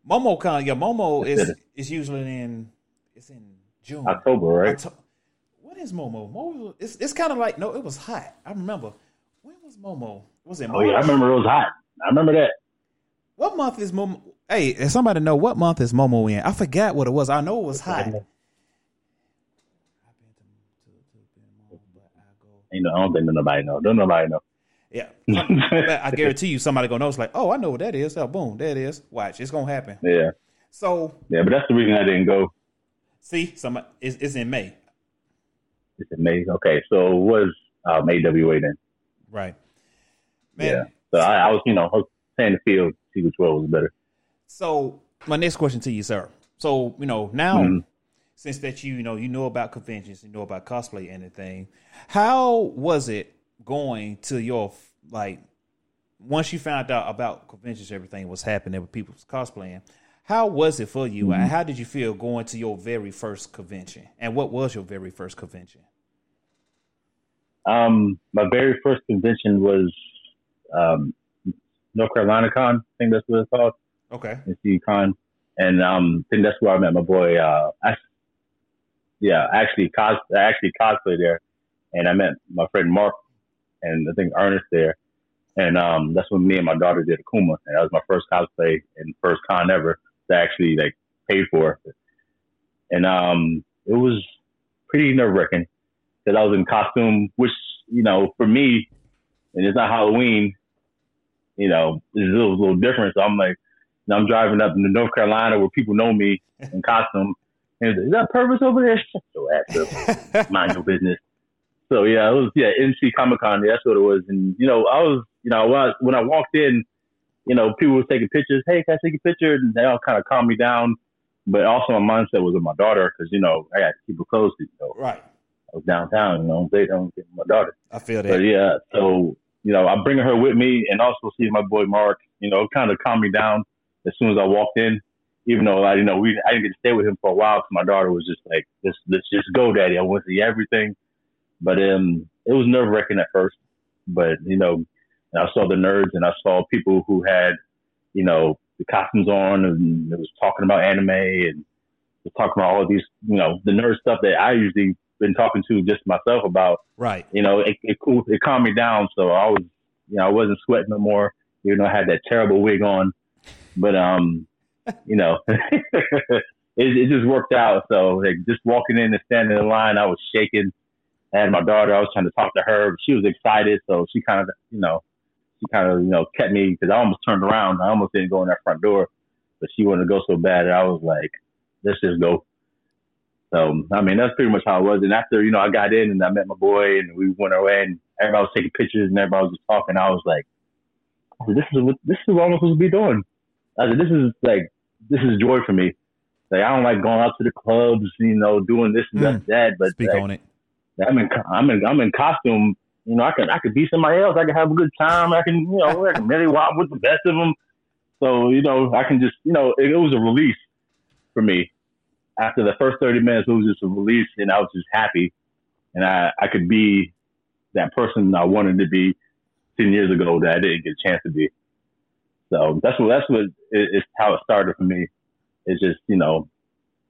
Momo MomoCon? Yeah, Momo is is usually in it's in June.
October, right?
What is Momo? Momo it's it's kind of like no, it was hot. I remember. When was Momo? Was it
Oh yeah, I remember it was hot. I remember that.
What month is Momo? Hey, if somebody know what month is Momo in? I forgot what it was. I know it was hot.
You know, I don't think nobody know. Don't nobody know.
Yeah, I guarantee you, somebody gonna know. It's like, oh, I know what that is. Oh, boom, there it is. Watch, it's gonna happen.
Yeah,
So,
yeah, but that's the reason I didn't go.
see, some it's, it's in May,
It's amazing. Okay, so it was um, AWA then.
right? Man,
Yeah. So I, I was, you know, I was playing the field, see which one was better.
So my next question to you, sir. So you know now,
Mhm.
Since that you you know you know about conventions, you know about cosplay and everything, how was it going to your like once you found out about conventions, everything was happening with people cosplaying? How was it for you, and how did you feel going to your very first convention? And what was your very first convention?
Um, my very first convention was um, North Carolina Con. I think that's what it's called.
Okay,
NC Con, and um, I think that's where I met my boy. Uh, I, yeah, actually cos, I actually cosplay there, and I met my friend Mark, and I think Ernest there, and um, that's when me and my daughter did Akuma, and that was my first cosplay and first con ever I actually like paid for, and um, it was pretty nerve wracking because I was in costume, which you know for me, and it's not Halloween, you know, it's a little, little different. So I'm like. I'm driving up to North Carolina where people know me in costume. And is that Purvis over there? Shut your ass up. Mind your business. So yeah, it was yeah NC Comic Con. That's what it was. And you know, I was you know when I, when I walked in, you know, people were taking pictures. Hey, can I take a picture? And they all kind of calmed me down. But also my mindset was with my daughter because you know I got to keep her close. You know,
right.
I was downtown. You know, they don't get my daughter.
I feel that.
But yeah, so you know, I'm bringing her with me, and also see my boy Mark. You know, kind of calmed me down as soon as I walked in. Even though I, you know, we I didn't get to stay with him for a while, because my daughter was just like, "Let's let's just go, Daddy. I want to see everything." But um, it was nerve wracking at first. But you know, and I saw the nerds, and I saw people who had, you know, the costumes on, and it was talking about anime, and was talking about all of these, you know, the nerd stuff that I usually been talking to just myself about
Right.
you know, it, it cool, it calmed me down. So I was, you know, I wasn't sweating no more. Even though I had that terrible wig on, but um, you know, it, it just worked out. So like just walking in and standing in line, I was shaking. I had my daughter. I was trying to talk to her. She was excited, so she kind of, you know, she kind of, you know, kept me because I almost turned around. I almost didn't go in that front door, but she wanted to go so bad, and I was like, let's just go. So I mean, that's pretty much how it was. And after you know, I got in and I met my boy, and we went away. And everybody was taking pictures and everybody was just talking. I was like, this is what this is what I'm supposed to be doing. I said, this is like this is joy for me. Like I don't like going out to the clubs, you know, doing this and
Mm.
that, but
Speak
like,
on it.
I'm in I'm in I'm in costume. You know, I can I could be somebody else. I can have a good time. I can you know I can really walk with the best of them. So you know I can just you know it, it was a release for me. After the first thirty minutes, it was just a release, and I was just happy, and I I could be that person I wanted to be ten years ago that I didn't get a chance to be. So that's what that's what it, it's how it started for me. It's just you know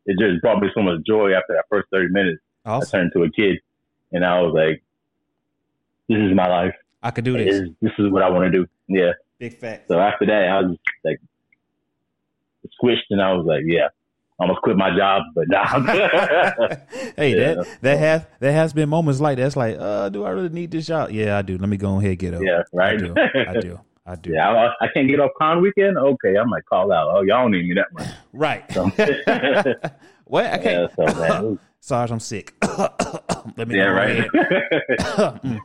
it just brought me so much joy after that first thirty minutes. I
Awesome.
turned to a kid, and I was like, "This is my life.
I could do
This
this.
is, this is what I want to do." Yeah.
Big fact.
So after that, I was like, squished, and I was like, "Yeah, I almost quit my job, but now."
hey,
Yeah.
that that has that has been moments like that. It's like, uh, do I really need this job? Yeah, I do. Let me go ahead and get up.
yeah, right.
I do. I do. I do.
yeah, I, I can't get off con weekend. Okay, I might call out. Oh, y'all don't need me that much.
Right.
So, yeah,
what? I can't.
so it
Sarge, I'm sick. Let me
yeah, right.
Mm.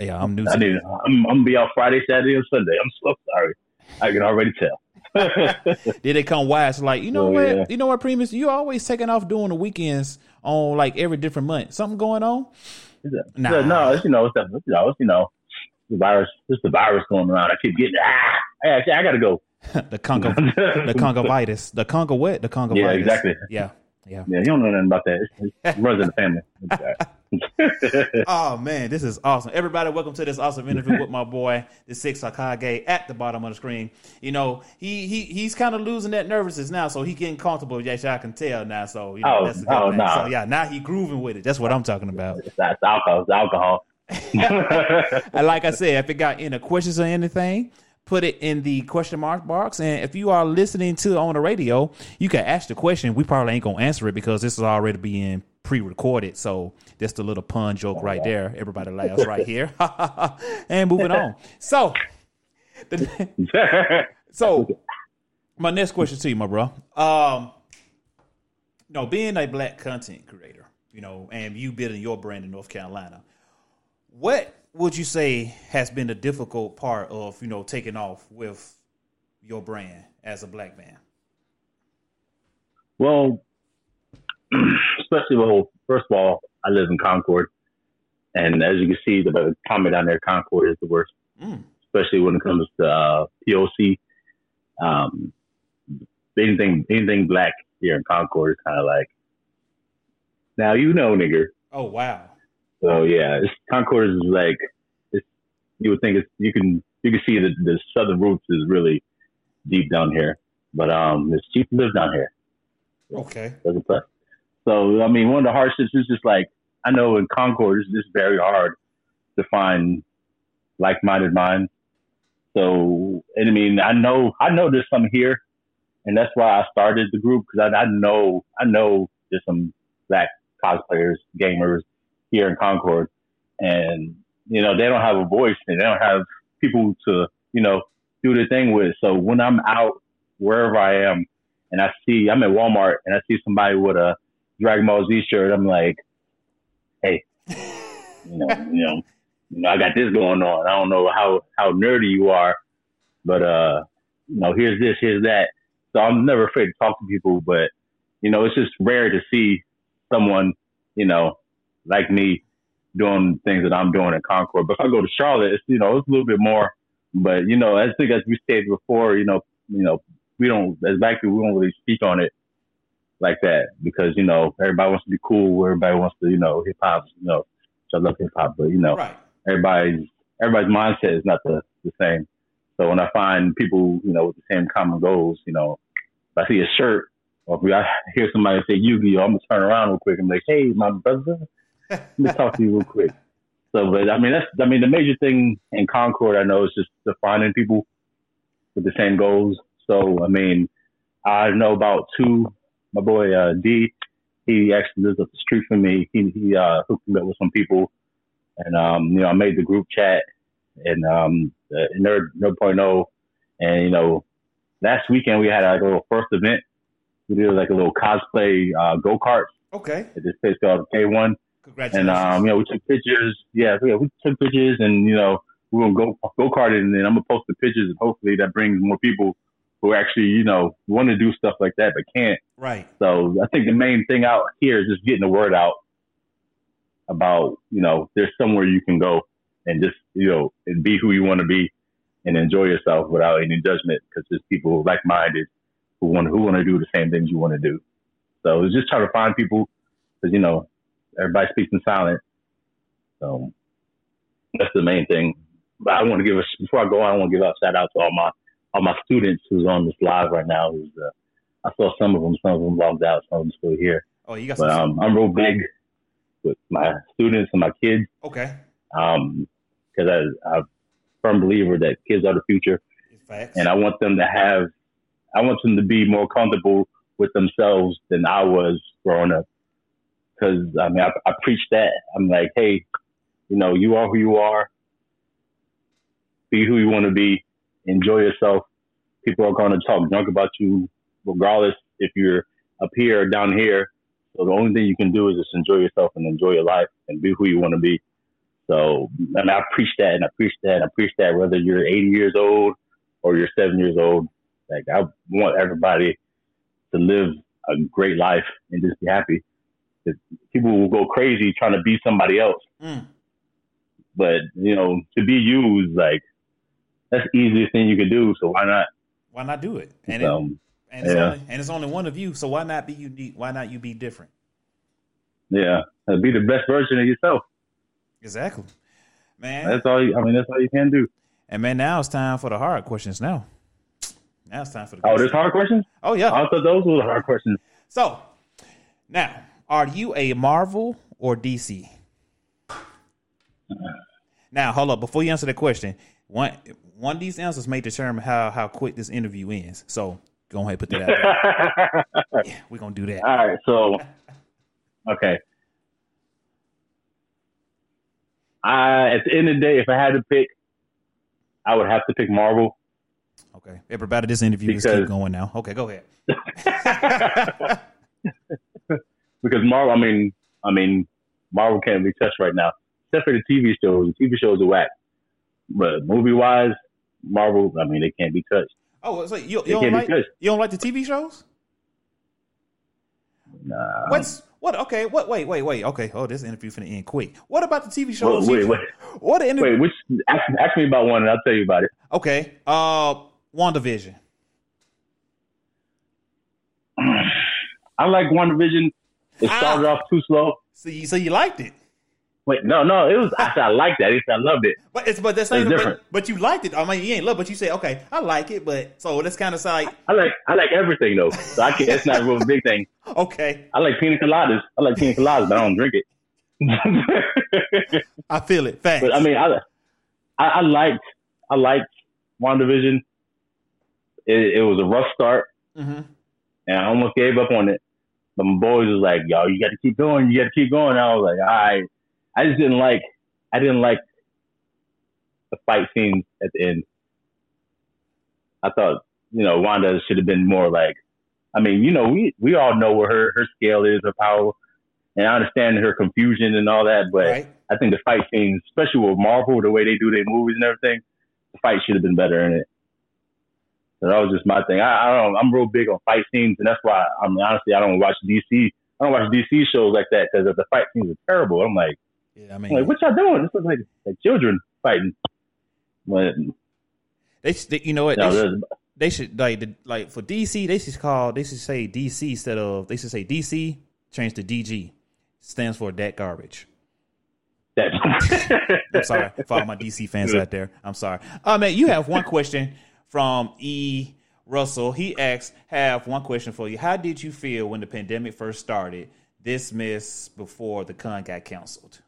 Yeah, I'm new.
I
To,
need. I'm, I'm gonna be out Friday, Saturday, and Sunday. I'm so sorry. I can already tell.
Did they come wise? Like, you know
Oh,
what?
yeah.
You know what, Primus? You always taking off doing the weekends on like every different month. Something going on? Nah.
No, you know, it's, you know, it's, you know, the virus. It's the virus going around. I keep getting ah. Actually, I gotta go.
the Congo, the Congovitis, the Congo what? The Congovitis.
Yeah, exactly.
Yeah, yeah.
Yeah, you don't know nothing about that. It's, it runs in the family.
Oh man, this is awesome. Everybody, welcome to this awesome interview with my boy, the Six Raikage, at the bottom of the screen. You know, he he he's kind of losing that nervousness now, so he getting comfortable. Yes, I can tell now. So you know,
Oh,
that's
oh, nah.
So yeah, now he grooving with it. That's what I'm talking about.
it's alcohol. It's alcohol.
And like I said, if it got any questions or anything, put it in the question mark box. And if you are listening to on the radio, you can ask the question. We probably ain't gonna answer it because this is already being pre-recorded. So that's the little pun joke right there. Everybody laughs right here. and moving on. So, the, so my next question to you, my bro. Um, no, being a black content creator, you know, and you building your brand in North Carolina, what would you say has been the difficult part of you know taking off with your brand as a black man?
well, especially well, first of all, I live in Concord, and as you can see, the comment down there, Concord is the worst,
Mm.
especially when it comes to uh, POC. Um, anything, anything black here in Concord is kind of like, now you know, nigger.
Oh wow,
So yeah, it's, Concord is like, it's, you would think it's, you can, you can see that the southern roots is really deep down here, but um, it's cheap to live down here.
okay.
So I mean, one of the hardships is just like I know in Concord it's just very hard to find like-minded minds. So and I mean, I know I know there's some here, and that's why I started the group because I, I know I know there's some black cosplayers, gamers here in Concord, and you know they don't have a voice and they don't have people to you know do the thing with. So when I'm out wherever I am, and I see I'm at Walmart and I see somebody with a Dragon Ball Z shirt, I'm like, hey, you know, you know, you know, I got this going on. I don't know how how nerdy you are, but uh, you know, here's this, here's that. So I'm never afraid to talk to people, but you know, it's just rare to see someone, you know, like me doing things that I'm doing in Concord. But if I go to Charlotte, it's you know, it's a little bit more. But you know, I think as we stated before, you know, you know, we don't as black people we don't really speak on it like that because you know everybody wants to be cool, everybody wants to you know hip hop, you know, which I love hip hop, but you know
right,
everybody's everybody's mindset is not the, the same. So when I find people, you know, with the same common goals, you know, if I see a shirt or if I hear somebody say Yu-Gi-Oh, I'm gonna turn around real quick and be like, hey, my brother, let me talk to you real quick. So, but I mean, that's I mean, the major thing in Concord, I know, is just finding people with the same goals. So, I mean, I know about two. My boy uh, D, he actually lives up the street from me. He he uh, hooked me up with some people and um, you know, I made the group chat and um, the Nerd Nerd Point oh, and you know, last weekend we had like a little first event. We did like a little cosplay uh, go kart
okay,
at this place called K One,
Congratulations.
and um, you know, we took pictures. Yeah, yeah, we took pictures, and you know, we are gonna go go karting, and then I'm gonna post the pictures, and hopefully that brings more people who actually, you know, want to do stuff like that but can't.
right.
So I think the main thing out here is just getting the word out about, you know, there's somewhere you can go and just, you know, and be who you want to be and enjoy yourself without any judgment because there's people like minded who want who want to do the same things you want to do. So it's just trying to find people because you know everybody speaks in silence. So that's the main thing. But I want to give us before I go on. I want to give a shout out to all my all my students who's on this live right now. Who's uh, I saw some of them, some of them logged out, some of them still here.
Oh, you got
But
some.
um, I'm real big with my students and my kids
okay.
um, because I, I'm a firm believer that kids are the future
Facts.
and I want them to have, I want them to be more comfortable with themselves than I was growing up. Because I mean, I, I preach that. I'm like, hey, you know, you are who you are. Be who you want to be. Enjoy yourself. People are going to talk junk about you, regardless if you're up here or down here. So the only thing you can do is just enjoy yourself and enjoy your life and be who you want to be. So, and I preach that and I preach that and I preach that whether you're 80 years old or you're seven years old. Like I want everybody to live a great life and just be happy. People will go crazy trying to be somebody else,
Mm.
but you know, to be you is like that's the easiest thing you could do. So why not?
Why not do it? And it,
Um,
and it's
yeah.
only and it's only one of you. So why not be unique? Why not you be different?
yeah, be the best version of yourself.
Exactly, man.
That's all. You, I mean, that's all you can do.
and man, now it's time for the hard questions. Now, now it's time for the.
Oh,
good
there's hard questions.
Oh yeah.
I thought those were the hard questions.
So now, are you a Marvel or DC? Now, hold up. Before you answer the question, one one of these answers may determine how how quick this interview ends. So go ahead, and put that out there. yeah, we're gonna do that.
All right, so okay. I at the end of the day, if I had to pick, I would have to pick Marvel.
Okay, everybody, this interview is keep going now. Okay, go ahead.
because Marvel. I mean, I mean, Marvel can't be touched right now, except for the TV shows. The TV shows are whack, but movie wise, Marvel. I mean, they can't be touched.
Oh, so you, you don't like you don't like the TV shows?
Nah.
What's what? Okay, what? Wait, wait, wait. Okay, oh, this interview finna end quick. What about the TV shows?
Wait,
you-
wait,
What the interview?
wait. Which? Ask, ask me about one, and I'll tell you about it.
Okay, uh, WandaVision.
I like WandaVision. It
Ah.
started off too slow.
So you, so you liked it,
Wait, no, no. It was. I said I liked that. I loved it.
but it's but that's
It's different.
but, but you liked it. I mean, you ain't love, but you say okay, I like it, but so that's kind of like
I like I like everything though. So I can It's not a real big thing.
okay,
I like pina coladas. I like pina coladas, but I don't drink it.
I feel it. Facts.
but I mean, I, I I liked I liked WandaVision. It, it was a rough start,
hmm
and I almost gave up on it. But my boys was like, "Yo, you got to keep going. You got to keep going." I was like, "All right." I just didn't like. I didn't like the fight scenes at the end. I thought, you know, Wanda should have been more like. I mean, you know, we we all know where her her scale is, her power, and I understand her confusion and all that. But
right.
I think the fight scenes, especially with Marvel, the way they do their movies and everything, the fight should have been better in it. So that was just my thing. I, I don't. I'm real big on fight scenes, and that's why I mean, honestly, I don't watch DC. I don't watch DC shows like that because the fight scenes are terrible. I'm like,
Yeah, I
I'm
mean,
like, what y'all doing? This is like, like children fighting. But
they, they you know what
no,
they, should, they should like the, like for DC they should call they should say DC instead of they should say DC change to DG stands for that garbage.
that.
I'm sorry for all my DC fans out there. I'm sorry. Uh, man, you have one question from E. Russell. He asks, have one question for you. How did you feel when the pandemic first started, this miss before the con got canceled?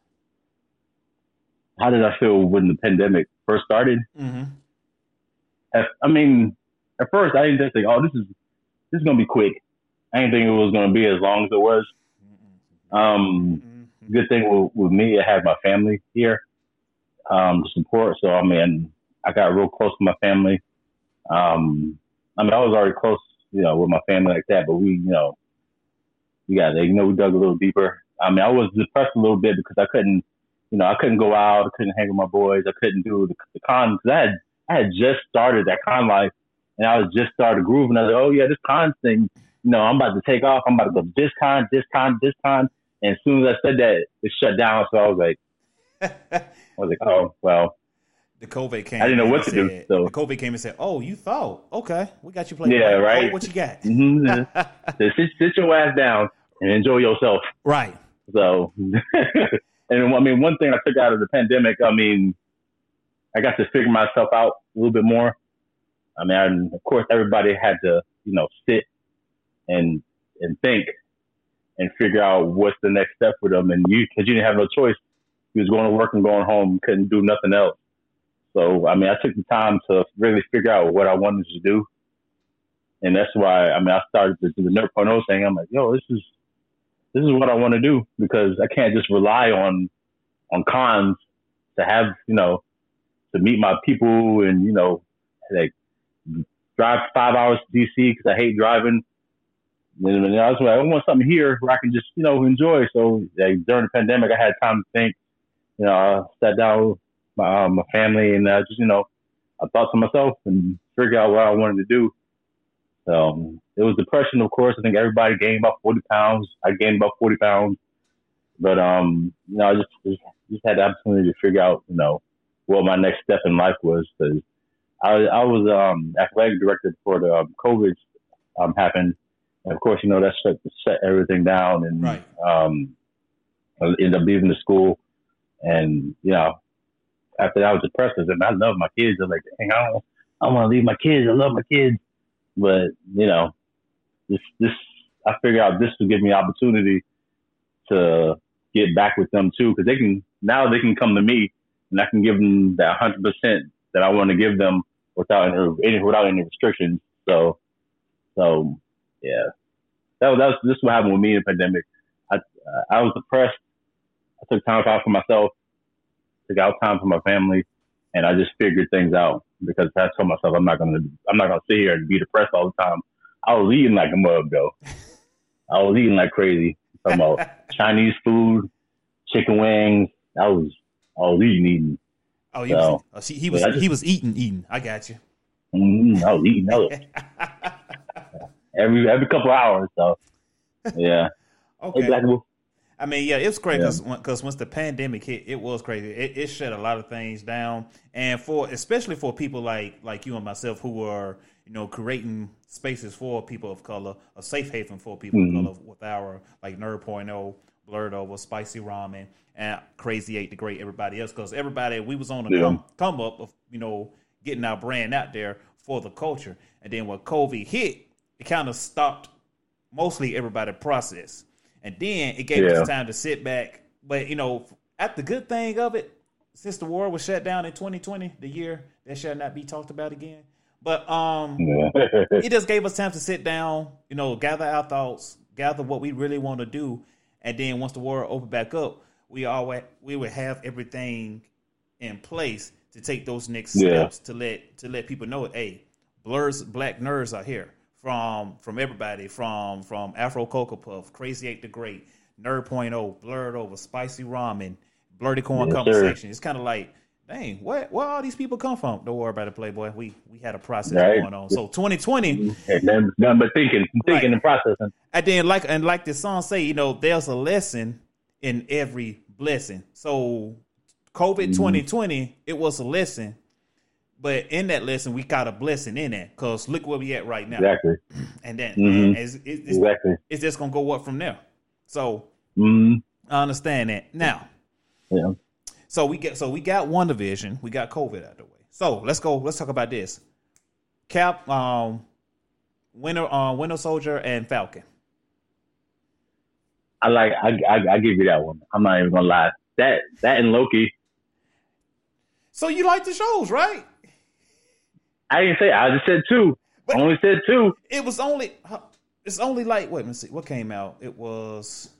How did I feel when the pandemic first started?
Mm-hmm.
At, I mean, at first I didn't just think, oh, this is this is gonna be quick. I didn't think it was gonna be as long as it was. Um, good thing with, with me, I had my family here um, to support. So I mean, I got real close to my family. Um, I mean, I was already close, you know, with my family like that. But we, you know, we got, you know, we dug a little deeper I mean, I was depressed a little bit because I couldn't, you know, I couldn't go out, I couldn't hang with my boys, I couldn't do the, the con because I had I had just started that con life, and I was just started grooving. I was like, oh yeah, this con thing, you know, I'm about to take off. I'm about to go this con, this con, this con. And as soon as I said that, it shut down. So I was like, I was like, oh well,
The COVID came.
I didn't know what to do, so-
The COVID came and said, "Oh, you thought? Okay, we got you playing.
Yeah,
Oh,
right.
what you got?
hmm sit, sit your ass down and enjoy yourself.
right.
So, and I mean, one thing I took out of the pandemic, I mean, I got to figure myself out a little bit more. I mean, and of course, everybody had to, you know, sit and and think and figure out what's the next step for them. And you, because you didn't have no choice, you was going to work and going home, couldn't do nothing else. So, I mean, I took the time to really figure out what I wanted to do. And that's why, I mean, I started to do the Nerd Point oh thing. I'm like, yo, this is, this is what I want to do because I can't just rely on, on cons to have, you know, to meet my people and, you know, like drive five hours to DC because I hate driving. And I was like, I want something here where I can just, you know, enjoy. So like, during the pandemic, I had time to think. You know, I sat down my, um, my family and I just, you know, I thought to myself and figured out what I wanted to do. Um, it was depression, of course. I think everybody gained about 40 pounds. I gained about 40 pounds. But, um, you know, I just, just, just had the opportunity to figure out, you know, what my next step in life was. Cause I, I was, um, athletic director before the um, COVID, um, happened. And of course, you know, that set, shut everything down and,
Right.
um, I ended up leaving the school. And, you know, after I was depressed because I love my kids. I'm like, dang, I don't, I want to leave my kids. I love my kids. But, you know, this, this, I figured out this would give me opportunity to get back with them too. Cause they can, now they can come to me and I can give them that hundred percent that I want to give them without any, without any restrictions. So, so yeah, that was, that was, this is what happened with me in the pandemic. I, I was depressed. I took time out for myself, took out time for my family, and I just figured things out because I told myself I'm not gonna I'm not gonna sit here and be depressed all the time. I was eating like a mug though. I was eating like crazy. Talking about Chinese food, chicken wings. I was I was eating eating.
Oh, he was, oh, see, he was
just-
he was eating, eating. I got you.
Mm, I was eating I was, every every couple hours. So yeah. Hey,
Okay.
Black Wolf.
I mean, yeah, it was crazy
Yeah.
because once the pandemic hit, it was crazy. It, it shut a lot of things down, and for especially for people like like you and myself who are you know creating spaces for people of color, a safe haven for people
Mhm.
of color with our like Nerd Point oh, Blerdover, Spicy Ramen, and Crazy Eight, the Great, everybody else. Because everybody we was on the
Yeah.
come, come up of you know getting our brand out there for the culture, and then when COVID hit, it kind of stopped mostly everybody process. And then it gave
Yeah.
us time to sit back. But you know, at the good thing of it, since the war was shut down in 2020, the year that shall not be talked about again. But um
Yeah.
it just gave us time to sit down, you know, gather our thoughts, gather what we really want to do, and then once the war opened back up, we always we would have everything in place to take those next
Yeah.
steps to let to let people know, hey, blerds black nerds are here from from everybody from from Afro Cocoa Puff, Crazy Eight the Great, Nerd Point oh, Blerdover, Spicy Ramen, Blurry Corn
Yes, sir.
Conversation. It's kind of like, dang, where where all these people come from? Don't worry about it, Playboy. We we had a process
Right.
going on. So 2020,
and then nothing but thinking, thinking
Right.
and processing.
and then like and like the song say, you know, there's a lesson in every blessing. So COVID mm-hmm. 2020, it was a lesson. But in that lesson, we got a blessing in that because look where we at right now.
Exactly.
And then
Mhm.
it's, it's,
Exactly.
it's just gonna go up from there. So
Mm,
I understand that. Now,
yeah.
so we get so we got WandaVision, we got COVID out the way. So let's go. Let's talk about this. Cap, um, Winter, uh, Winter Soldier, and Falcon.
I like. I, I I give you that one. I'm not even gonna lie. That that and Loki.
So you like the shows, right?
I didn't say. I just said two.
But-
I only said two.
It was only it's only like wait, let me see what came out. It was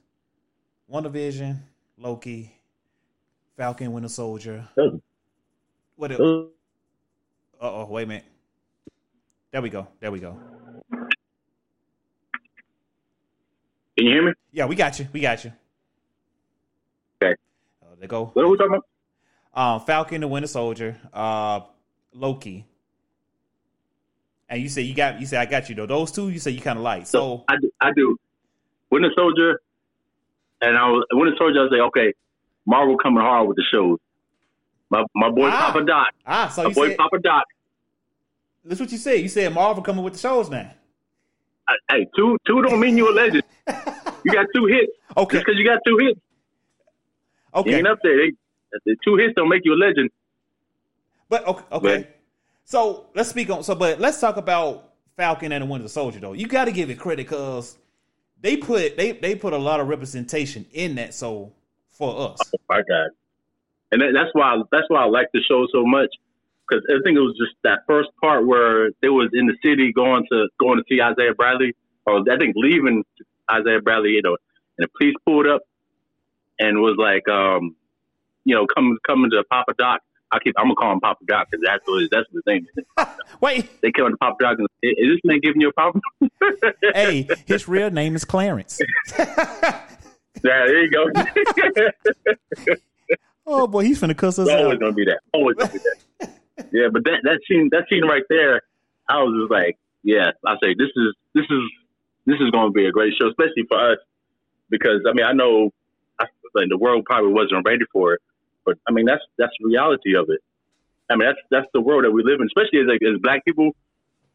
WandaVision, Loki, Falcon, Winter Soldier. What? Uh oh, wait a minute. There we go. There we go.
Can you hear me?
Yeah, we got you. We got you.
Okay.
Uh, they go
What are we talking about?
um, Falcon, the Winter Soldier, uh, Loki, and you say you got you say I got you though. Those two you say you kind of like. So
I do, I do. Winter Soldier, and I was Winter Soldier. I was like, okay, Marvel coming hard with the shows. My my boy
Ah.
Papa Doc,
ah, so
my
you
boy
said
Papa Doc.
that's what you said. You said Marvel coming with the shows now.
I, hey, two two don't mean you a legend. you got two hits.
Okay,
Just because you got two hits, you
okay,
ain't up there. They, the two hits don't make you a legend.
but okay, okay.
But-
So let's speak on. So, but let's talk about Falcon and the Winter Soldier though. You got to give it credit because they put they they put a lot of representation in that. So for us,
my God. And that, that's why that's why I like the show so much because I think it was just that first part where they was in the city going to going to see Isaiah Bradley, or I think leaving Isaiah Bradley, you know, and the police pulled up and was like, um, you know, coming coming to Papa Doc. I keep I'm gonna call him Papa Doc because that's what his, that's what his name is.
wait,
They came to Papa Doc and is this man giving you a problem?
hey, his real name is Clarence.
yeah, there you go.
Oh boy, he's finna cuss us
It's always
out.
gonna be that. Always gonna be that. yeah, but that that scene that scene right there, I was just like, yeah, I say this is this is this is gonna be a great show, especially for us because I mean I know I, like the world probably wasn't ready for it, but I mean that's that's the reality of it. I mean that's that's the world that we live in, especially as as black people.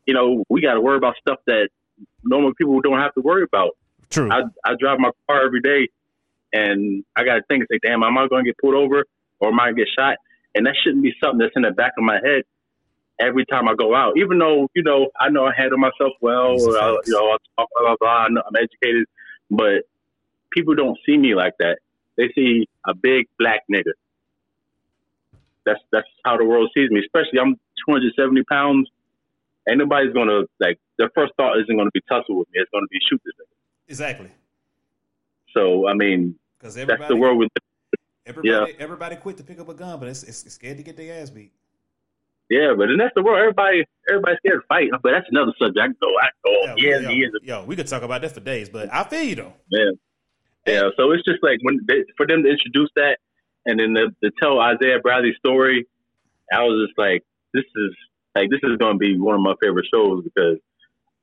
You know, we got to worry about stuff that normal people don't have to worry about.
True.
I, I drive my car every day and I got to think, say, damn, am I going to get pulled over or am I going to get shot? And that shouldn't be something that's in the back of my head every time I go out. Even though, you know, I know I handle myself well, or, I, you know, I talk, blah, blah, blah, I know I'm educated, but people don't see me like that. They see a big black nigga. That's that's how the world sees me. Especially I'm 270 pounds. Ain't nobody's gonna like. Their first thought isn't gonna be tussle with me. It's gonna be shoot this nigga.
exactly.
So I mean,
Because
that's the world we
everybody, everybody quit to pick up a gun, but it's, it's scared to get their ass beat.
Yeah, but then that's the world. Everybody, everybody's scared to fight. But that's another subject. I can go, I can go on
Yo,
years
yo,
years.
yo, we could talk about that for days, but I feel you though.
Yeah, yeah. So it's just like when they, for them to introduce that, and then to, to tell Isaiah Bradley's story, I was just like, this is like this is going to be one of my favorite shows because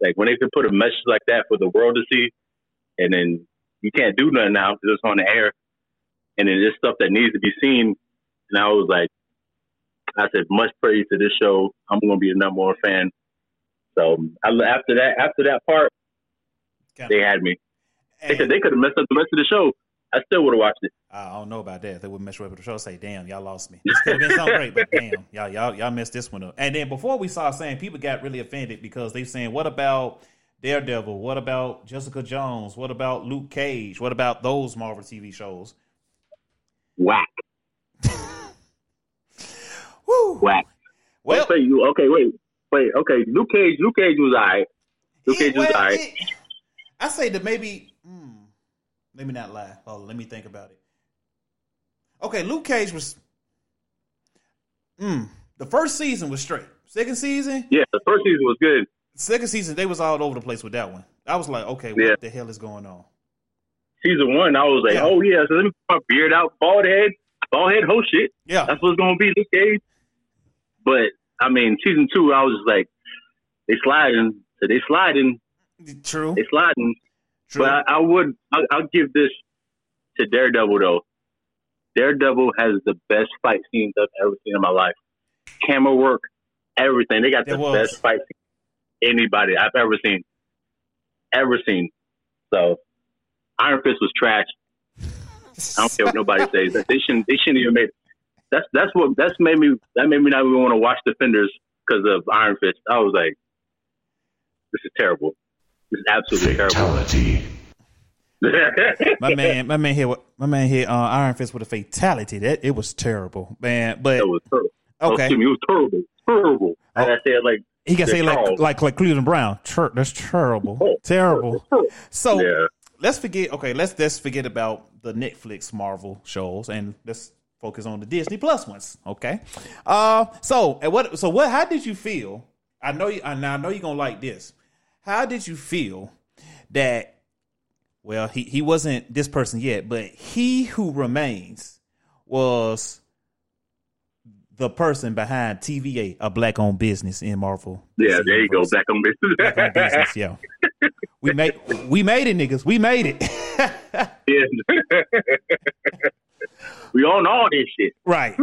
like when they could put a message like that for the world to see, and then you can't do nothing now because it's on the air, and then there's stuff that needs to be seen, and I was like. I said, much praise to this show. I'm going to be a number one fan. So I, after that, after that part,
Okay.
they had me. They could, they could have messed up the rest of the show. I still would have watched it.
I don't know about that. They would mess with the show. Say, damn, y'all lost me. This could have been something great, but damn, y'all, y'all, y'all messed this one up. And then before we saw saying people got really offended because they saying, what about Daredevil? What about Jessica Jones? What about Luke Cage? What about those Marvel TV shows?
Whack,
Woo.
whack.
Well,
okay, you okay? Wait, wait. Okay, Luke Cage. Luke Cage was alright. Luke Cage was alright.
I say that maybe. Let me not lie. Oh, let me think about it. Okay, Luke Cage was. Hmm. The first season was straight. Second season,
Yeah, the first season was good.
second season they was all over the place with that one. I was like, okay, what
Yeah.
the hell is going on?
Season one, I was like,
Yeah.
oh yeah. So let me put my beard out, bald head, bald head, whole shit.
Yeah,
That's what's gonna be Luke Cage. But I mean, season two, I was just like, they sliding. So they sliding.
true,
They sliding.
True.
But I, I would, I, I'll give this to Daredevil though. Daredevil has the best fight scenes I've ever seen in my life. Camera work, everything. They got the best fight scene anybody I've ever seen, ever seen. So Iron Fist was trash. I don't care what nobody says. They shouldn't. They shouldn't even make. That's that's what that's made me. That made me not even want to watch Defenders because of Iron Fist. I was like, this is terrible. This is absolutely
Fatality.
terrible.
my man, my man here, my man here, uh, Iron Fist with a fatality. That it was terrible, man. But
That was terrible. Oh,
okay,
excuse me, it was terrible. Terrible.
Oh.
And I said like
he can say like
Charles.
like like Cleveland Brown. Ter- that's terrible,
Oh,
terrible. So
Yeah.
let's forget. Okay, let's let's forget about the Netflix Marvel shows and let's focus on the Disney Plus ones. Okay. Uh, so and what? So what? How did you feel? I know you. I now I know you're gonna like this. How did you feel that well, he he wasn't this person yet, but he who remains was the person behind TVA, a black owned business in Marvel.
Yeah, there you go.
Universe.
Back on
Black owned
business.
business, yeah. We made we made it, niggas. We made it.
yeah. we own all this shit.
right.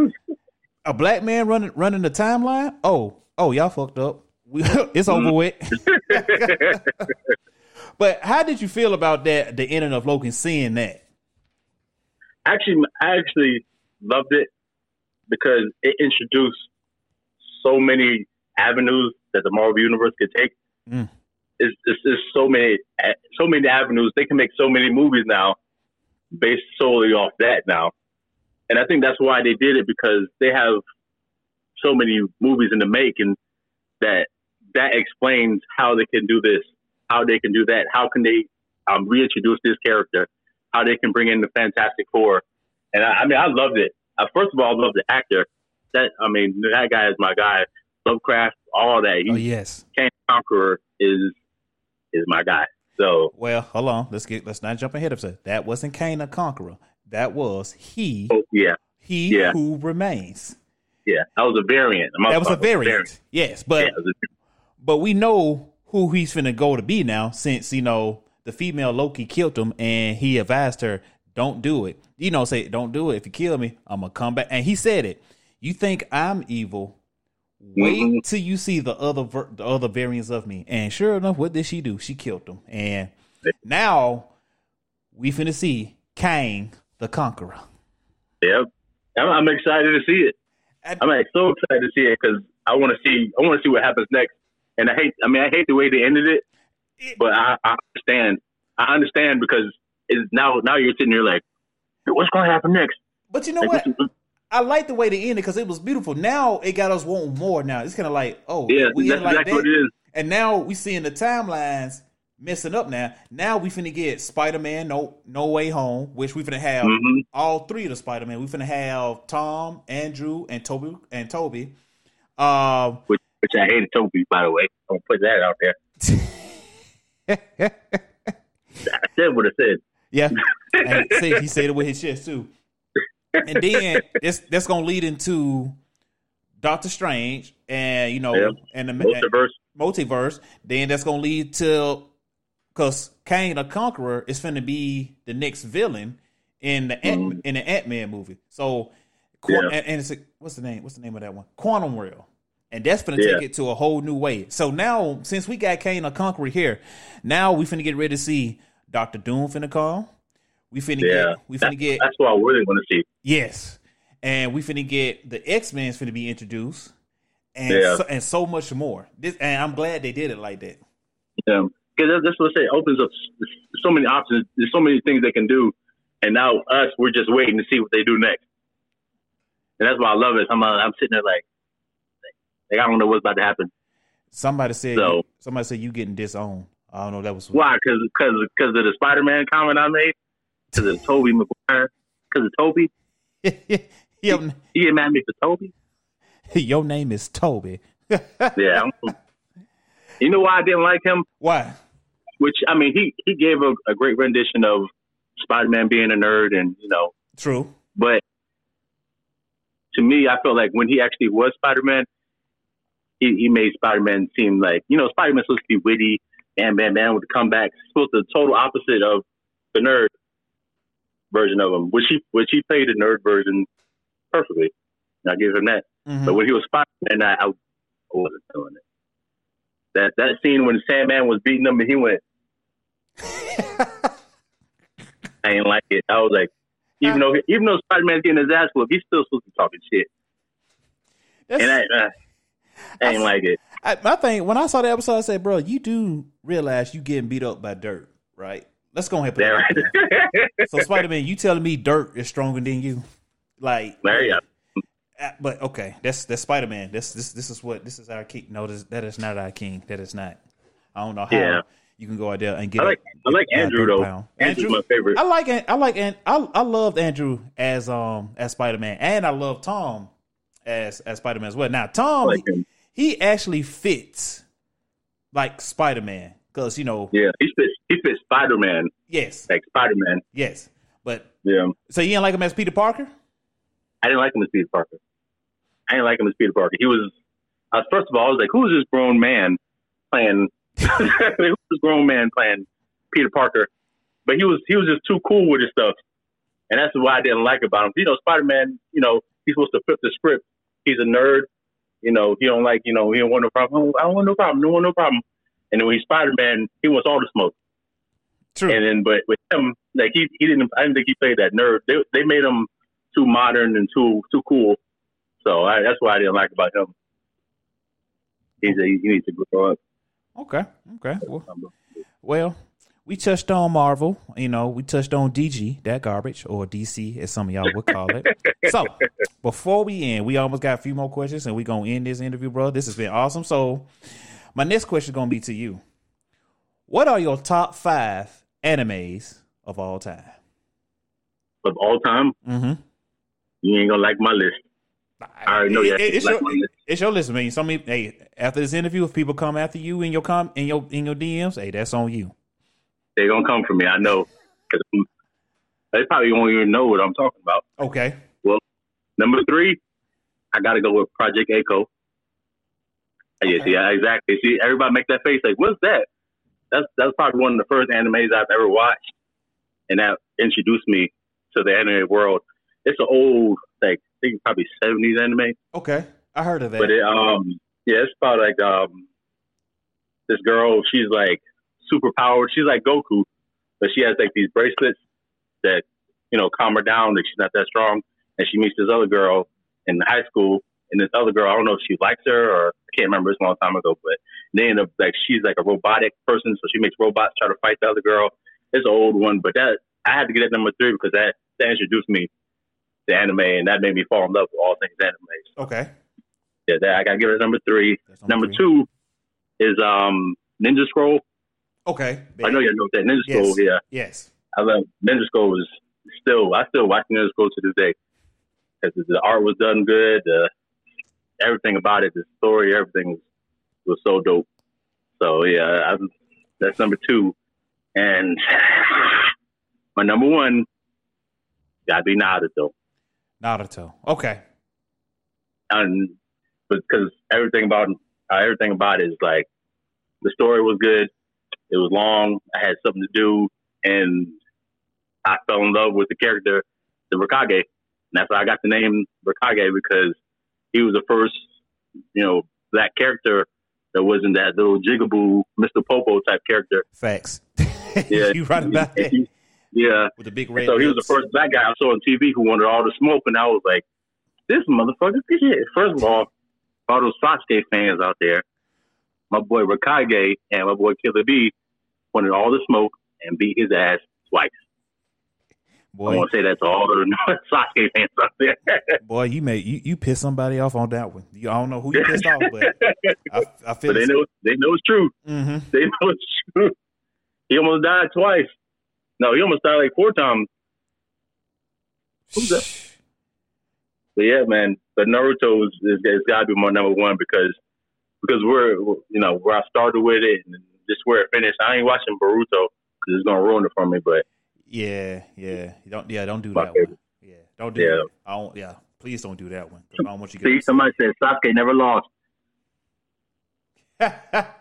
A black man running running the timeline? Oh, oh, y'all fucked up. We, it's over with. but how did you feel about that? The ending of Loki seeing that?
Actually, I actually loved it because it introduced so many avenues that the Marvel Universe could take.
Mm.
It's, it's, it's so many, so many avenues. They can make so many movies now based solely off that now. And I think that's why they did it because they have so many movies in the making that that explains how they can do this, how they can do that, how can they um, reintroduce this character, how they can bring in the Fantastic Four. And I, I mean, I loved it. Uh, first of all, I love the actor. That I mean, that guy is my guy. Lovecraft, all that. He
Oh yes.
Kang Conqueror is is my guy. So
Well, hold on. Let's get let's not jump ahead of it. That wasn't Kang the Conqueror. That was he
oh, yeah,
he
Yeah.
who remains.
yeah, that was a variant.
That was a
about
variant. Yes, but
Yeah, it was a-
but we know who he's finna go to be now since you know the female Loki killed him and he advised her don't do it. You know, say don't do it. If you kill me, I'm gonna come back. And he said it. You think I'm evil? Wait
Mhm.
till you see the other ver- the other variants of me. And sure enough, what did she do? She killed him. And now we finna see Kang the Conqueror.
Yep. I'm, I'm excited to see it.
I-
I'm like, so excited to see it because I want to see. I want to see what happens next. And I hate. I mean, I hate the way they ended it, but I, I understand. I understand because it's now. Now you're sitting here like, what's going to happen next?
But you know
Like,
what? I like the way they ended because it was beautiful. Now it got us wanting more. Now it's kind of like, oh,
yeah,
we
that's
ended like that.
what it is.
And now we seeing the timelines messing up. Now, now we finna get Spider Man No No Way Home, which we finna have
Mhm.
all three of the Spider Man. We finna have Tom, Andrew, and Tobey and Tobey. Um,
Which, which I hated Tobey, by the way. I'm gonna put that out there. I said what I said.
yeah, and see, he said it with his chest too. And then it's that's gonna lead into Doctor Strange, and you know,
Yeah.
and the
Multiverse.
multiverse, then that's gonna lead to because Kang the Conqueror is finna be the next villain in the Ant,
Mhm.
in the Ant Man movie. So,
Yeah.
and, and it's a, what's the name? What's the name of that one? Quantum Realm, and that's finna
Yeah.
take it to a whole new way. So now, since we got Kang the Conqueror here, now we finna get ready to see Doctor Doom finna come. We finna
Yeah,
get we finna
That-
get
that's what I really want to see.
Yes, and we finna get the X Men's finna be introduced, and
Yeah.
so, and so much more. This and I'm glad they did it like that.
Yeah, because that's what I say. It opens up so many options. There's so many things they can do, and now us, we're just waiting to see what they do next. And that's why I love it. I'm, uh, I'm sitting there like, like I don't know what's about to happen.
Somebody said
So-
somebody said you getting disowned. I don't know. That was
Why? Because because of the Spider-Man comment I made. Because of Tobey Maguire. Because of Toby.
your,
He get mad at me for Toby.
your name is Toby.
Yeah. I'm, you know why I didn't like him?
Why?
Which I mean, he he gave a, a great rendition of Spider-Man being a nerd, and you know,
True.
But to me, I felt like when he actually was Spider Man, he, he made Spider Man seem like you know Spider Man's supposed to be witty, bam, bam, bam, with the comeback. Supposed to the total opposite of the nerd version of him, which he which he played the nerd version perfectly. And I give him that.
Mhm.
But when he was Spider Man, I, I wasn't feeling it. That that scene when Sandman was beating him and he went, I ain't like it. I was like, even though even though Spider Man's getting his ass whooped, he's still supposed to be talking shit.
That's-
And I, uh, I ain't like it.
I, my thing when I saw the episode, I said, "Bro, you do realize you getting beat up by dirt, right? Let's go ahead and put out there. So Spider Man, you telling me dirt is stronger than you? Like,
there you go.
Uh, but okay, that's that's Spider Man. This this this is what this is our king. No, this, that is not our king. That is not. I don't know how
Yeah.
you can go out there and get.
I like
a-
I like Andrew though.
pound.
Andrew's
Andrew,
my favorite.
I like I like and I I loved Andrew as um as Spider Man, and I love Tom as as Spider Man as well. Now Tom,
like
he, he actually fits like Spider Man because you know
Yeah, he spits he fit Spider Man,
Yes,
like Spider Man.
yes. But
Yeah,
so you didn't like him as Peter Parker?
I didn't like him as Peter Parker. I didn't like him as Peter Parker. He was, uh, first of all, I was like, who is this grown man playing? who's this grown man playing Peter Parker? But he was he was just too cool with his stuff, and that's why I didn't like about him. You know, Spider Man. You know, he's supposed to flip the script. He's a nerd. You know, he don't like. You know, he don't want no problem. I don't want no problem. Don't want no problem. And then when he's Spider Man, he wants all the smoke.
True.
And then, but with him, like he, he didn't. I didn't think he played that nerd. They, they made him too modern and too too cool. So I, that's why I didn't like about him. He's a, he needs to grow up.
Okay. Okay. Well, well, we touched on Marvel. You know, we touched on DG, that garbage, or DC, as some of y'all would call it. so, before we end, we almost got a few more questions, and we're going to end this interview, bro. This has been awesome. So, my next question is going to be to you. What are your top five animes of all time?
Of all time,
Mm-hmm.
you ain't gonna like my list. I already know you
it's,
like
your,
list.
it's your list, man. Some hey, after this interview, if people come after you in your com in your in your DMs, hey, that's on you.
They gonna come for me. I know. 'Cause they probably won't even know what I'm talking about.
Okay.
Well, number three, I got to go with Project A-ko. Yeah, see, yeah, exactly. See, everybody make that face like, "What's that?" That's that's probably one of the first animes I've ever watched, and that introduced me to the anime world. It's an old, like I think probably seventies anime,
Okay. I heard of that.
but it um yeah, it's about like um this girl. She's like super powered. She's like Goku, but she has like these bracelets that you know calm her down. That she's not that strong, and she meets this other girl in high school. And this other girl, I don't know if she likes her or I can't remember. It's a long time ago, but they end up like she's like a robotic person, so she makes robots try to fight the other girl. It's an old one, but that I had to get at number three because that that introduced me to anime, and that made me fall in love with all things anime.
okay.
Yeah, that I gotta give it number three.
That's
Number
three.
two is um Ninja Scroll.
Okay.
I know you know that Ninja
Yes.
Scroll. Yeah,
Yes.
I love Ninja Scroll. Is still I still watch Ninja Scroll to this day because the art was done good. Uh, everything about it, the story, everything was, was so dope. So yeah, I, that's number two, and my number one gotta be Naruto.
Naruto. Okay.
and because everything about uh, everything about it is like the story was good. It was long. I had something to do, and I fell in love with the character, the Raikage. And that's why I got the name Raikage because he was the first, you know, black character that wasn't that little jigaboo Mr. Popo type character.
Facts.
Yeah,
you right about that.
Yeah.
With the big red.
So he was the first black guy I saw on TV who wanted all the smoke, and I was like, "This motherfucker, this shit." First of all, all those Sasuke fans out there, my boy Raikage and my boy Killer B wanted all the smoke and beat his ass twice. I
Boy,
want to say that to all the Sasuke fans out there.
boy, you made you, you pissed somebody off on that one. You, I don't know who you pissed off, but I, I feel
but they know they know it's true.
hmm
They know it's true. He almost died twice. No, he almost died like four times. Who's that? But yeah, man, but Naruto is, is, is got to be my number one because because we're you know where I started with it and just where it finished. I ain't watching Boruto because it's gonna ruin it for me. But
Yeah, yeah. Don't yeah, don't do that
favorite.
one. Yeah, don't do
Yeah.
that. I don't. Yeah, please don't do that one. I don't want you to
see, somebody said Sasuke never lost.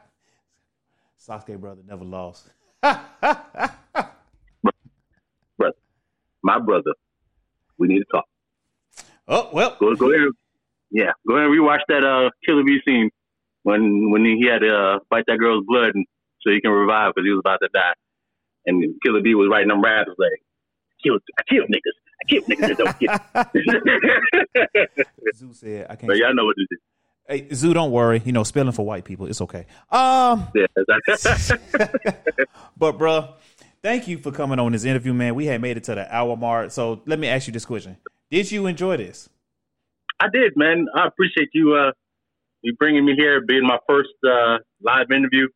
Sasuke brother never lost.
Brother, my brother, we need to talk.
Oh well,
Go go ahead, yeah, go ahead and rewatch that uh Killer B scene when when he had to uh, bite that girl's blood and, so he can revive because he was about to die. And Killer B was writing them raps like, "Kill, I kill niggas, I kill niggas that don't get."
Zoo said I can't.
but y'all know what it is.
Hey, Zoo, don't worry. You know, spelling for white people, it's okay. Um,
Yeah,
but bruh, thank you for coming on this interview, man. We had made it to the hour mark, so let me ask you this question: Did you enjoy this?
I did, man. I appreciate you uh you bringing me here, being my first uh live interview,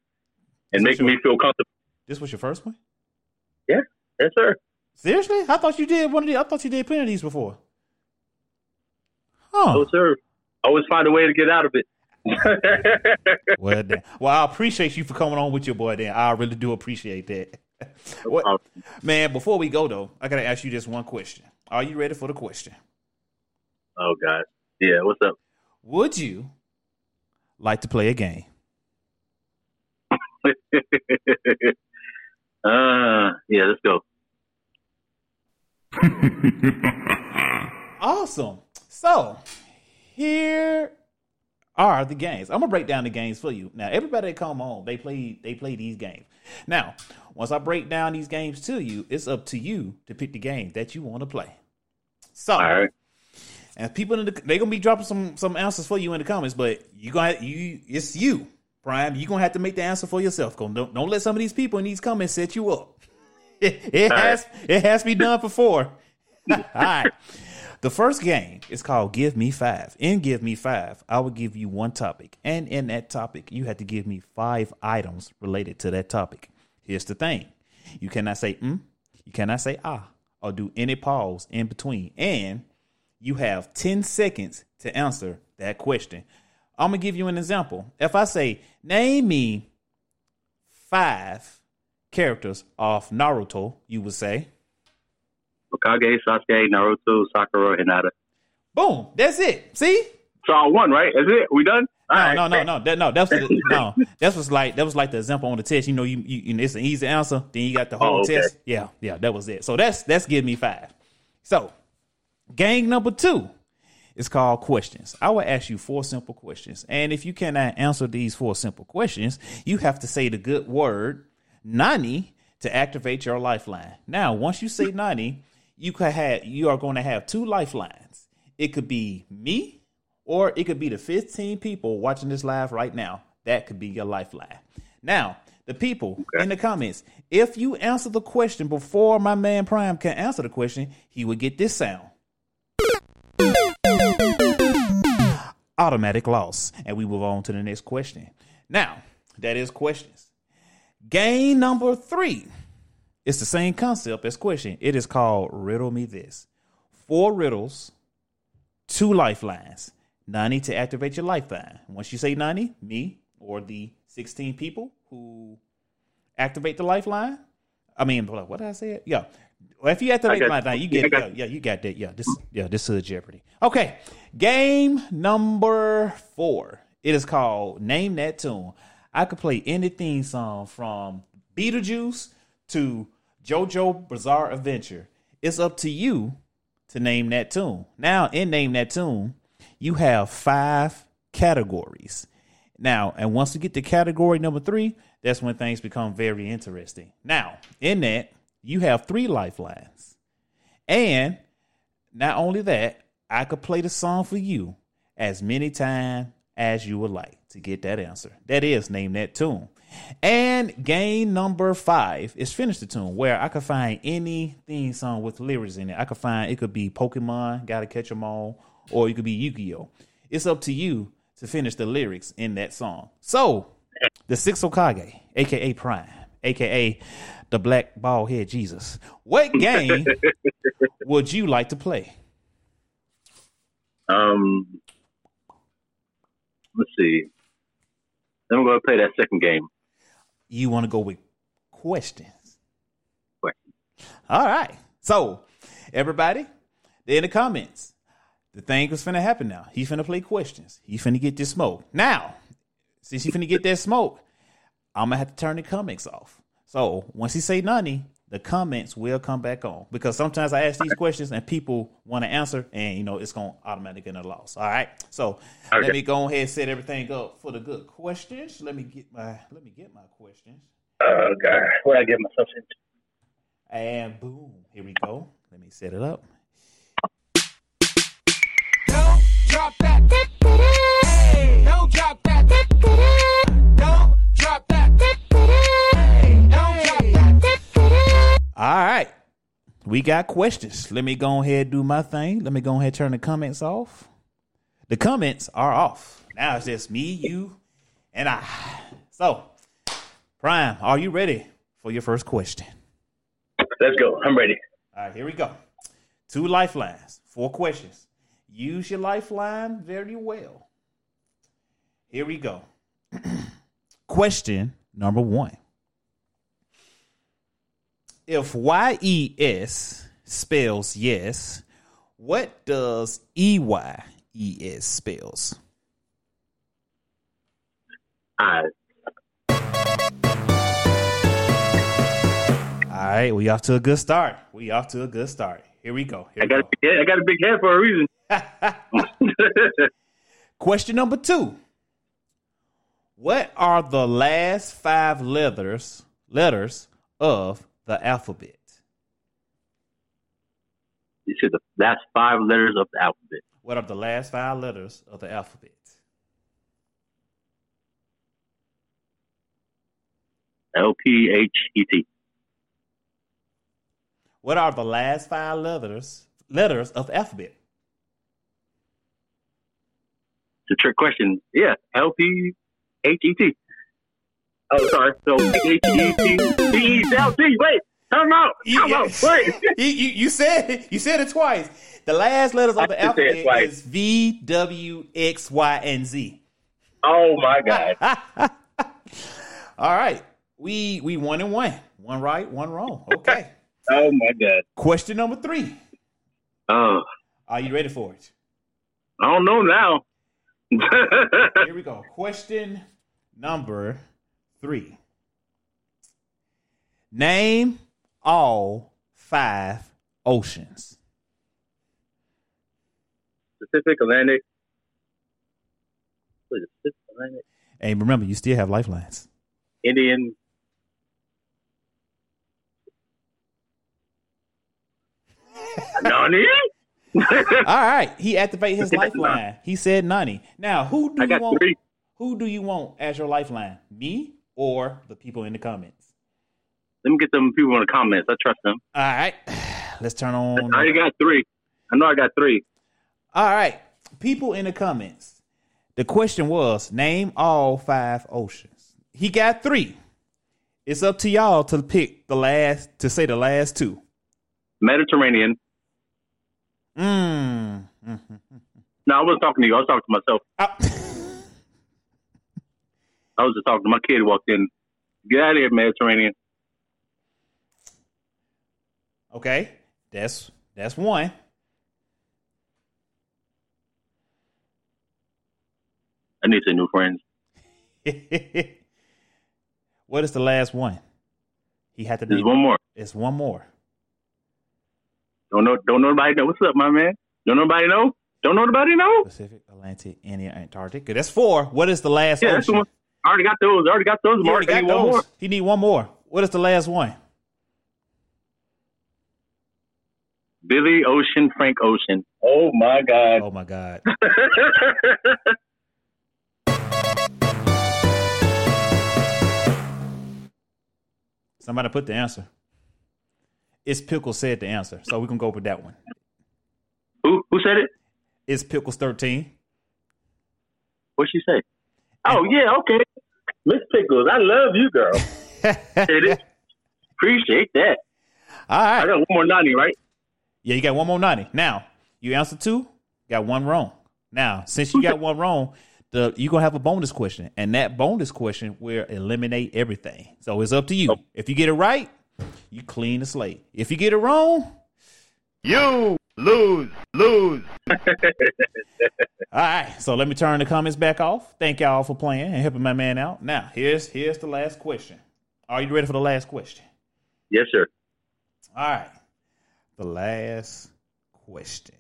and making me feel comfortable.
This was your first one?
Yeah, yes, sir.
Seriously? I thought you did one of these. I thought you did plenty of these before. Huh?
Oh, sir. Always find a way to get out of it.
Well, then. well, I appreciate you for coming on with your boy. Then I really do appreciate that. What- man, before we go though, I gotta ask you just one question. Are you ready for the question?
oh God. Yeah. What's up?
Would you like to play a game?
uh, yeah. Let's go.
Awesome. So here are the games. I'm gonna break down the games for you. Now, everybody that come on, they play they play these games. Now, once I break down these games to you, it's up to you to pick the game that you want to play. So,
All right.
And people in the they gonna be dropping some some answers for you in the comments, but you gonna you it's you, Prime. You gonna have to make the answer for yourself. Don't don't let some of these people in these comments set you up. It, it has it has to be done before. All right. The first game is called Give Me Five. In Give Me Five, I will give you one topic, and in that topic, you have to give me five items related to that topic. Here's the thing: you cannot say mm, you cannot say ah, or do any pause in between, and you have 10 seconds to answer that question. I'm going to give you an example. If I say, name me five characters of Naruto, you would say,
Okage, Sasuke, Naruto, Sakura, Hinata.
boom, that's it. See?
So I won, right? Is it? We done? All
No,
right.
no, no, no, that, no. That's the, no. That was like that was like the example on the test. You know, you, you, you it's an easy answer. Then you got the whole
Oh, okay.
test. Yeah, yeah, that was it. So that's that's give me five. So, gang number two is called questions. I will ask you four simple questions, and if you cannot answer these four simple questions, you have to say the good word "nani" to activate your lifeline. Now, once you say "nani," you could have you are going to have two lifelines. It could be me or it could be the 15 people watching this live right now. That could be your lifeline. Now, the people in the comments, if you answer the question before my man Prime can answer the question, he would get this sound. Automatic loss. And we move on to the next question. Now, that is questions. Game number three. It's the same concept as question. It is called Riddle Me This. Four riddles two lifelines. nani to activate your lifeline. Once you say nani, me or the 16 people who activate the lifeline. I mean, what did I say? Yeah. Well, if you have
to
the
got-
lifeline, you get yeah, yeah, you got that. Yeah, this yeah, this is a Jeopardy. Okay. Game number four. It is called Name That Tune. I could play any theme song from Beetlejuice to JoJo Bizarre Adventure. It's up to you to name that tune. Now, in Name That Tune, you have five categories. Now, and once we get to category number three, that's when things become very interesting. Now, in that, you have three lifelines. And not only that, I could play the song for you as many times as you would like to get that answer. That is, name that tune. And game number five is finish the tune, where I could find any theme song with lyrics in it. I could find it could be Pokemon, Gotta Catch 'Em All, or it could be Yu-Gi-Oh. It's up to you to finish the lyrics in that song. So, the Six Raikage, aka Prime, aka the Black Bald Head Jesus. What game would you like to play?
Um, let's see. We're going to play that second game.
You want to go with questions?
Questions.
All right. So, everybody, in the comments, the thing was finna happen now. He's finna play questions. He finna get this smoke. Now, since he finna get that smoke, I'm gonna have to turn the comments off. So once he say none, the comments will come back on because sometimes I ask these questions and people want to answer, and you know it's gonna automatically get a loss. All right. So let me go ahead and set everything up for the good questions. Let me get my let me get my questions.
Oh, God. What I get myself into?
And boom, here we go. Let me set it up.
Don't drop that. Hey, don't drop that. Don't
All right. We got questions. Let me go ahead and do my thing. Let me go ahead and turn the comments off. The comments are off. Now it's just me, you, and I. So, Prime, are you ready for your first question?
Let's go. I'm ready.
All right, here we go. Two lifelines, four questions. Use your lifeline very well. Here we go. Question number one. If YES spells yes, what does E EYES spells?
I
All right, we off to a good start. We off to a good start. Here we go. Here
I
we
got a
go.
big head. I got a big head for a reason.
Question number two. What are the last five letters letters of the alphabet?
you said the last five letters of the alphabet.
What are the last five letters of the alphabet?
L P H E T.
What are the last five letters letters of the alphabet?
It's a trick question. Yeah, L P H E T. Oh, sorry. So H E T T E L T. Wait, time out. Time out. Wait.
you, you, said you said it twice. The last letters of the alphabet is V, W, X, Y, and Z.
Oh my God.
All right. We we one and one. One right, one wrong. Okay.
Oh my God.
Question number three.
Oh,
Are you ready for it?
I don't know now.
Here we go. Question number three. Name all five oceans.
Pacific Atlantic. Pacific Atlantic.
And remember, you still have lifelines.
Indian. Nani?
All right. He activated his lifeline. He said Nani. Now, who do
I
you want?
three.
Who do you want as your lifeline? Me or the people in the comments?
Let me get them people in the comments. I trust them.
All right. Let's turn on.
I already got three. I know I got three.
All right. People in the comments. The question was name all five oceans. He got three. It's up to y'all to pick the last, to say the last two.
Mediterranean.
Mm.
No, I wasn't talking to you. I was talking to myself. I was just talking to my kid. Walked in. Get out of here, Mediterranean.
okay. That's that's one.
I need some new friends.
what is the last one? He had to name.
one more.
It's one more.
Don't know. Don't nobody know. What's up, my man? Don't nobody know. Don't nobody know.
Pacific, Atlantic, India, Antarctica. That's four. What is the last
Yeah,
ocean?
One. I already got those. I already got those.
He already
Mark. I
got
need one
those.
more.
He need one more. What is the last one?
Billy Ocean, Frank Ocean. Oh my God.
Oh my God. Somebody put the answer. It's Pickle said the answer, so we can go with that one.
who who said it?
It's Pickles thirteen.
What'd she say? Oh yeah, okay. Miss Pickles, I love you, girl. Appreciate that.
All
I got one more nani, right?
Yeah, you got one more nani. Now you answered two, got one wrong. Now since you got one wrong, the you gonna have a bonus question, and that bonus question will eliminate everything. So it's up to you. Oh. If you get it right, you clean the slate. If you get it wrong,
You lose, lose.
All right, so let me turn the comments back off. Thank y'all for playing and helping my man out. Now, here's here's the last question. Are you ready for the last question?
Yes, sir.
All right, the last question.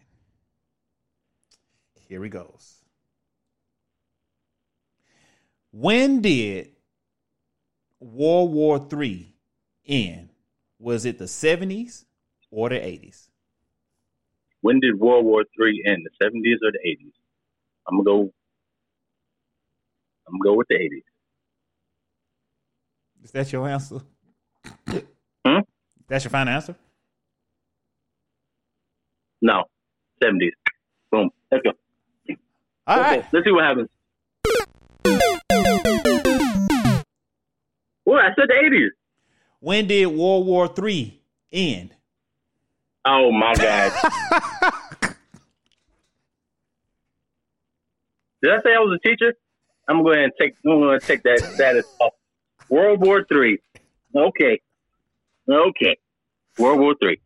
Here he goes. When did World War III end? Was it the 70s or the 80s?
When did World War Three end? The seventies or the eighties? I'm gonna go. I'm gonna go with the eighties.
Is that your answer?
Hmm?
That's your final answer?
No, seventies. Boom. Let's go.
All
okay.
right.
Let's see what happens. Well, I said the eighties.
When did World War III end?
Oh my god. Did I say I was a teacher? I'm gonna go ahead and take. I'm gonna take that status off. World War Three. Okay. Okay. World War Three.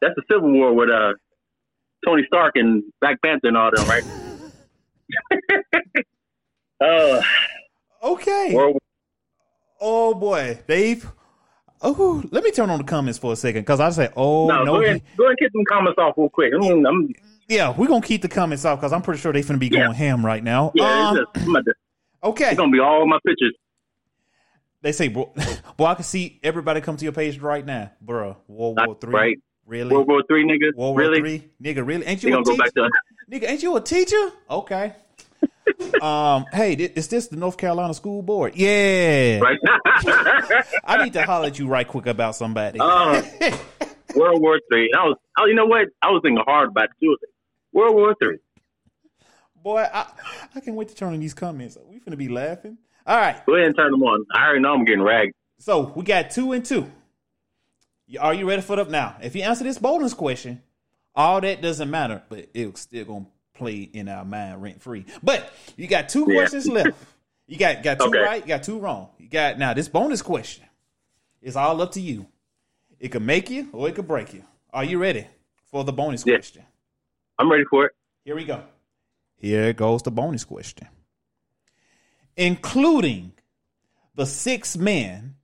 That's the Civil War with uh Tony Stark and Black Panther and all them, right? uh,
Okay.
World
Oh boy, Dave. Oh, let me turn on the comments for a second because I say, oh
no,
no,
go ahead, go ahead and get them comments off real quick. I mean, I'm,
yeah, we're gonna keep the comments off because I'm pretty sure they're gonna be going
Yeah.
ham right now.
yeah,
Um,
it's, just, to-
okay,
it's gonna be all my pictures.
they say, bro, boy, I can see everybody come to your page right now, bro. World War Three,
Right.
really?
World War Three, nigga.
World War
really?
Three, nigga, really? Ain't
They
you a teacher?
back to
Nigga, ain't you a teacher? Okay. Um, hey, is this the North Carolina School Board? Yeah.
right.
I need to holler at you right quick about somebody.
Uh, World War Three. I was, oh, you know what? I was thinking hard about too. World War Three.
Boy, I, I can't wait to turn in these comments. We finna be laughing. All right.
Go ahead and turn them on. I already know I'm getting ragged.
So we got two and two. Are you ready for it now? If you answer this bonus question, all that doesn't matter, but it's still gonna play in our mind rent free. But you got two
Yeah.
questions left. You got got two
Okay.
right, you got two wrong. You got now this bonus question is all up to you. It could make you or it could break you. Are you ready for the bonus
Yeah.
question?
I'm ready for it.
Here we go. Here goes the bonus question. Including the six men,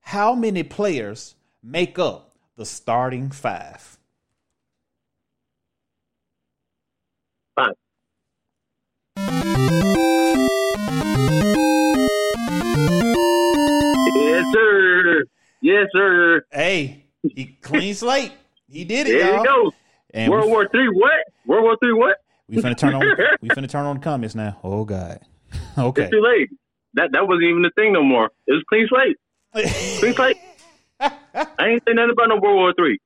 how many players make up the starting? Five.
Yes, sir. Yes, sir.
Hey, he clean slate. He did it,
There
y'all.
you go.
And
World War Three. What? World War Three. What?
we finna turn on. we finna turn on the comments now. Oh God. Okay.
It's too late. That that wasn't even the thing no more. It was clean slate. Clean slate. I ain't saying nothing about no World War Three.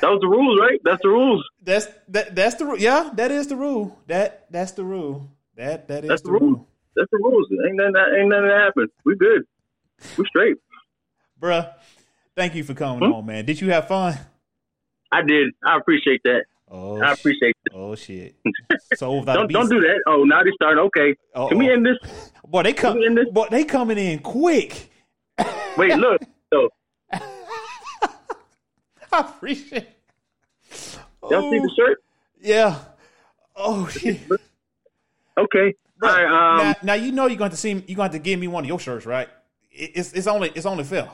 That was the rules, right? That's the rules.
that's that. That's the rule. Yeah, that is the rule. That that's the rule. That that is
That's
the rule.
rule. That's the rules. Ain't nothing. That, ain't nothing that happened. We good. We straight.
Bruh, thank you for coming
Hmm?
on, man. Did you have fun?
I did. I appreciate that.
Oh,
I appreciate it.
oh shit. So
Don't don't do that. Oh, now they start. Okay.
Uh-oh.
Can we end this?
Boy, they come. Boy, they coming in quick.
Wait, look. So
I appreciate.
y'all see
Oh,
the shirt?
Yeah. Oh shit.
Okay. Right. Um.
now, now you know you're going to see. You're going to give me one of your shirts, right? It's it's only it's only fair.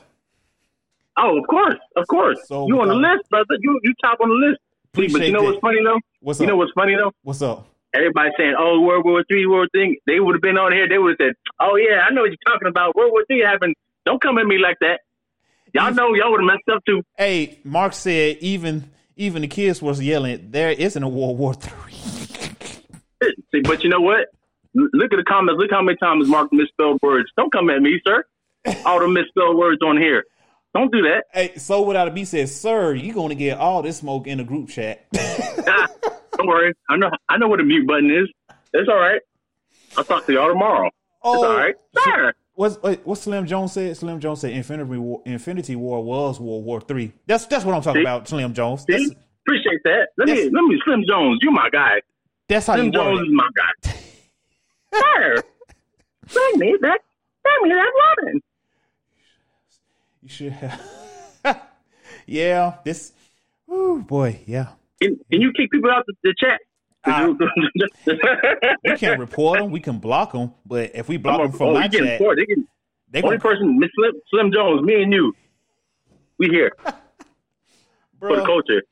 Oh, of course, of course.
So
you on the list, brother. You you top on the list. See, but you know
that.
what's funny though?
What's
You
up?
know what's funny though?
What's up?
Everybody saying, "Oh, World War Three, World Thing." They would have been on here. They would have said, "Oh yeah, I know what you're talking about. World War Three happened. Don't come at me like that." Y'all know y'all would have messed up too.
Hey, Mark said even even the kids was yelling. There isn't a World War Three.
See, but you know what? Look at the comments. Look how many times Mark misspelled words. Don't come at me, sir. All the misspelled words on here. Don't do that.
Hey, so without a B says, "Sir, you're going to get all this smoke in the group chat."
Don't worry. I know. I know what the mute button is. It's all right. I'll talk to y'all tomorrow.
oh,
It's all right. Sure.
What's what Slim Jones said? Slim Jones said Infinity War, Infinity War was World War Three. That's that's what I'm talking
See?
about, Slim Jones.
Appreciate that. Let me let me Slim Jones. You my guy.
that's how
Slim
you
Jones is my guy. Sir, bring me that. Bring me that woman.
You should have. yeah, this. Oh boy, yeah.
Can, can you kick people out the, the chat?
Uh, We can't report them. We can block them. But if we block
I'm
them from
oh,
my chat.
They can,
they
only
gonna,
person, Miss Slim, Slim Jones, me and you. We here for the culture.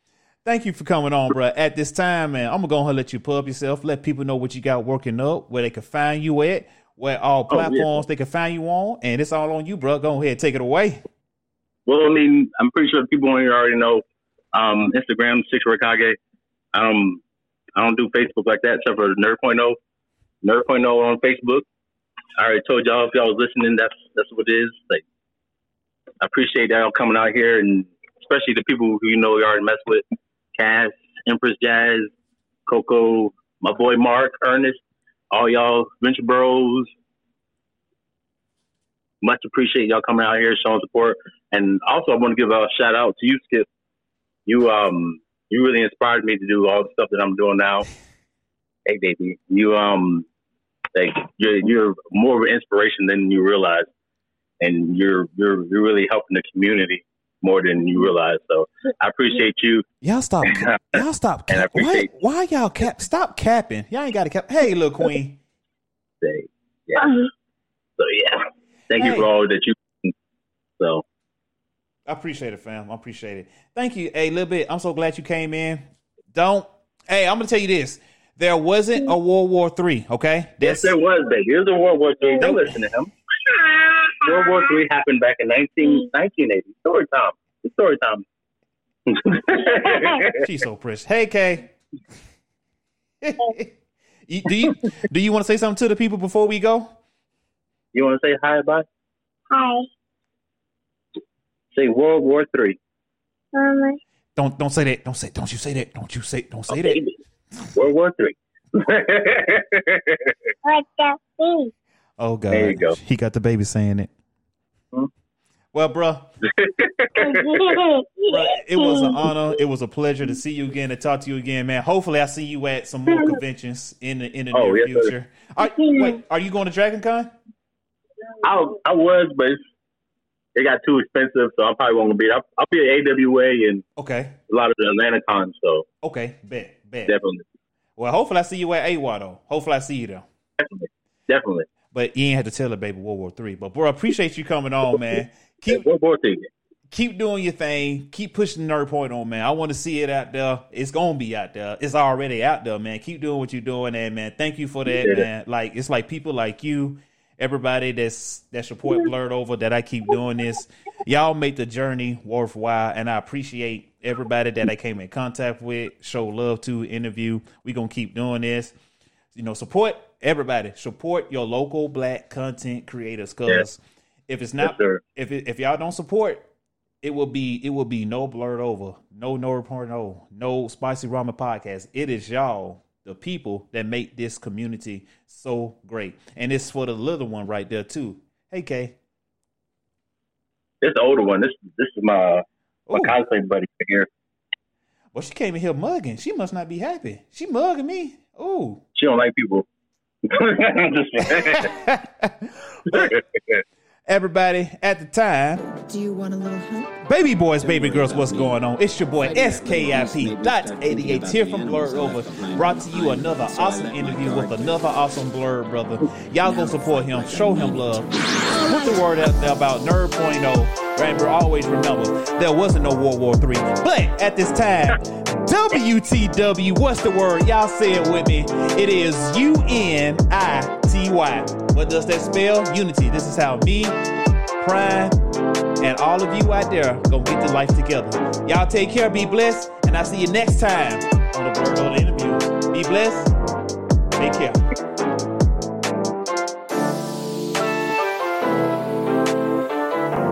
Thank you for coming on, bro. At this time, man, I'm gonna go ahead and let you pub yourself. Let people know what you got working up, where they can find you at, where all
Oh, yeah.
platforms they can find you on, and it's all on you, bro. Go ahead, take it away.
Well, I mean, I'm pretty sure people on here already know um, Instagram, Six Raikage. Um, I don't do Facebook like that except for Nerd.0. Nerd.0 on Facebook. I already told y'all if y'all was listening, that's that's what it is. Like, I appreciate y'all coming out here, and especially the people who you know you already mess with, Cass, Empress Jazz, Coco, my boy Mark, Ernest, all y'all Venture Bros. Much appreciate y'all coming out here showing support. And also, I want to give a shout out to you, Skip. You um, you really inspired me to do all the stuff that I'm doing now. hey, baby, you um, like you're you're more of an inspiration than you realize, and you're you're you're really helping the community more than you realize. So I appreciate you.
Y'all stop. Y'all stop.
And I
Cap- why, why y'all cap? Stop capping. Y'all ain't got to cap. Hey, little queen.
Say, yeah. So yeah, thank you for all that you. So
I appreciate it, fam. I appreciate it. Thank you. Hey, little bit. I'm so glad you came in. Don't. Hey, I'm gonna tell you this. There wasn't a World War Three. Okay.
yes, there was, baby. It was a World War Three. Don't listen to him. World War Three happened back in 19, 1980. Story time. It's story time.
She's so precious. Hey, Kay. You- do you do you want to say something to the people before we go?
you want to say hi, bye?
Hi.
Say World War Three.
Mama.
Don't don't say that. Don't say. Don't you say that. Don't you say. Don't say that.
World War Three.
What the be?
Oh God.
There you go.
He got the baby saying it.
Hmm?
Well, bruh, bruh, it was an honor. It was a pleasure to see you again, to talk to you again, man. Hopefully, I see you at some more conventions in the in the
Oh,
near
yes, sir.
future. Are, wait, are you going to Dragon Con?
I I was, but it's, it got too expensive, so I probably won't be. I'll, I'll be at AWA and
Okay,
a lot of the Atlanta cons, so
okay, bet, bet.
definitely,
Well, hopefully, I see you at AWA though. Hopefully, I see you though.
definitely, definitely.
But you ain't had to tell the baby World War Three. But bro, I appreciate you coming on, man. Keep
World War Three.
keep doing your thing. Keep pushing the nerd point on, man. I want to see it out there. It's gonna be out there. It's already out there, man. Keep doing what you're doing, and man, thank you for that,
Yeah.
man. Like it's like people like you, everybody that's that support Blerdover that I keep doing this. Y'all make the journey worthwhile, and I appreciate everybody that I came in contact with, show love to, interview. We gonna keep doing this. You know, support everybody. Support your local black content creators, cause if it's not
Yes,
if it, if y'all don't support, it will be it will be no Blerdover, no no report, no no spicy ramen podcast. It is y'all, the people that make this community so great, and it's for the little one right there too. Hey Kay,
This the older one. This this is my my
Ooh.
cosplay buddy here.
well she came in here mugging. She must not be happy. She mugging me. Ooh.
She don't like people. Just
Everybody at the time,
Do you want a little help?
baby boys, baby girls, what's going on? It's your boy SKIP dot 88 here from Blerdover, brought to you another awesome interview with another awesome Blerd brother. Y'all go support him, show him love, put the word out there about Nerd.0. Remember, always remember, there wasn't no World War III. But at this time, WTW, what's the word? Y'all say it with me. It is U N I T Y. What does that spell? Unity. This is how me, Prime, and all of you out there gonna get the life together. Y'all take care, be blessed, and I'll see you next time on the Blerd Interview. Be blessed, take care.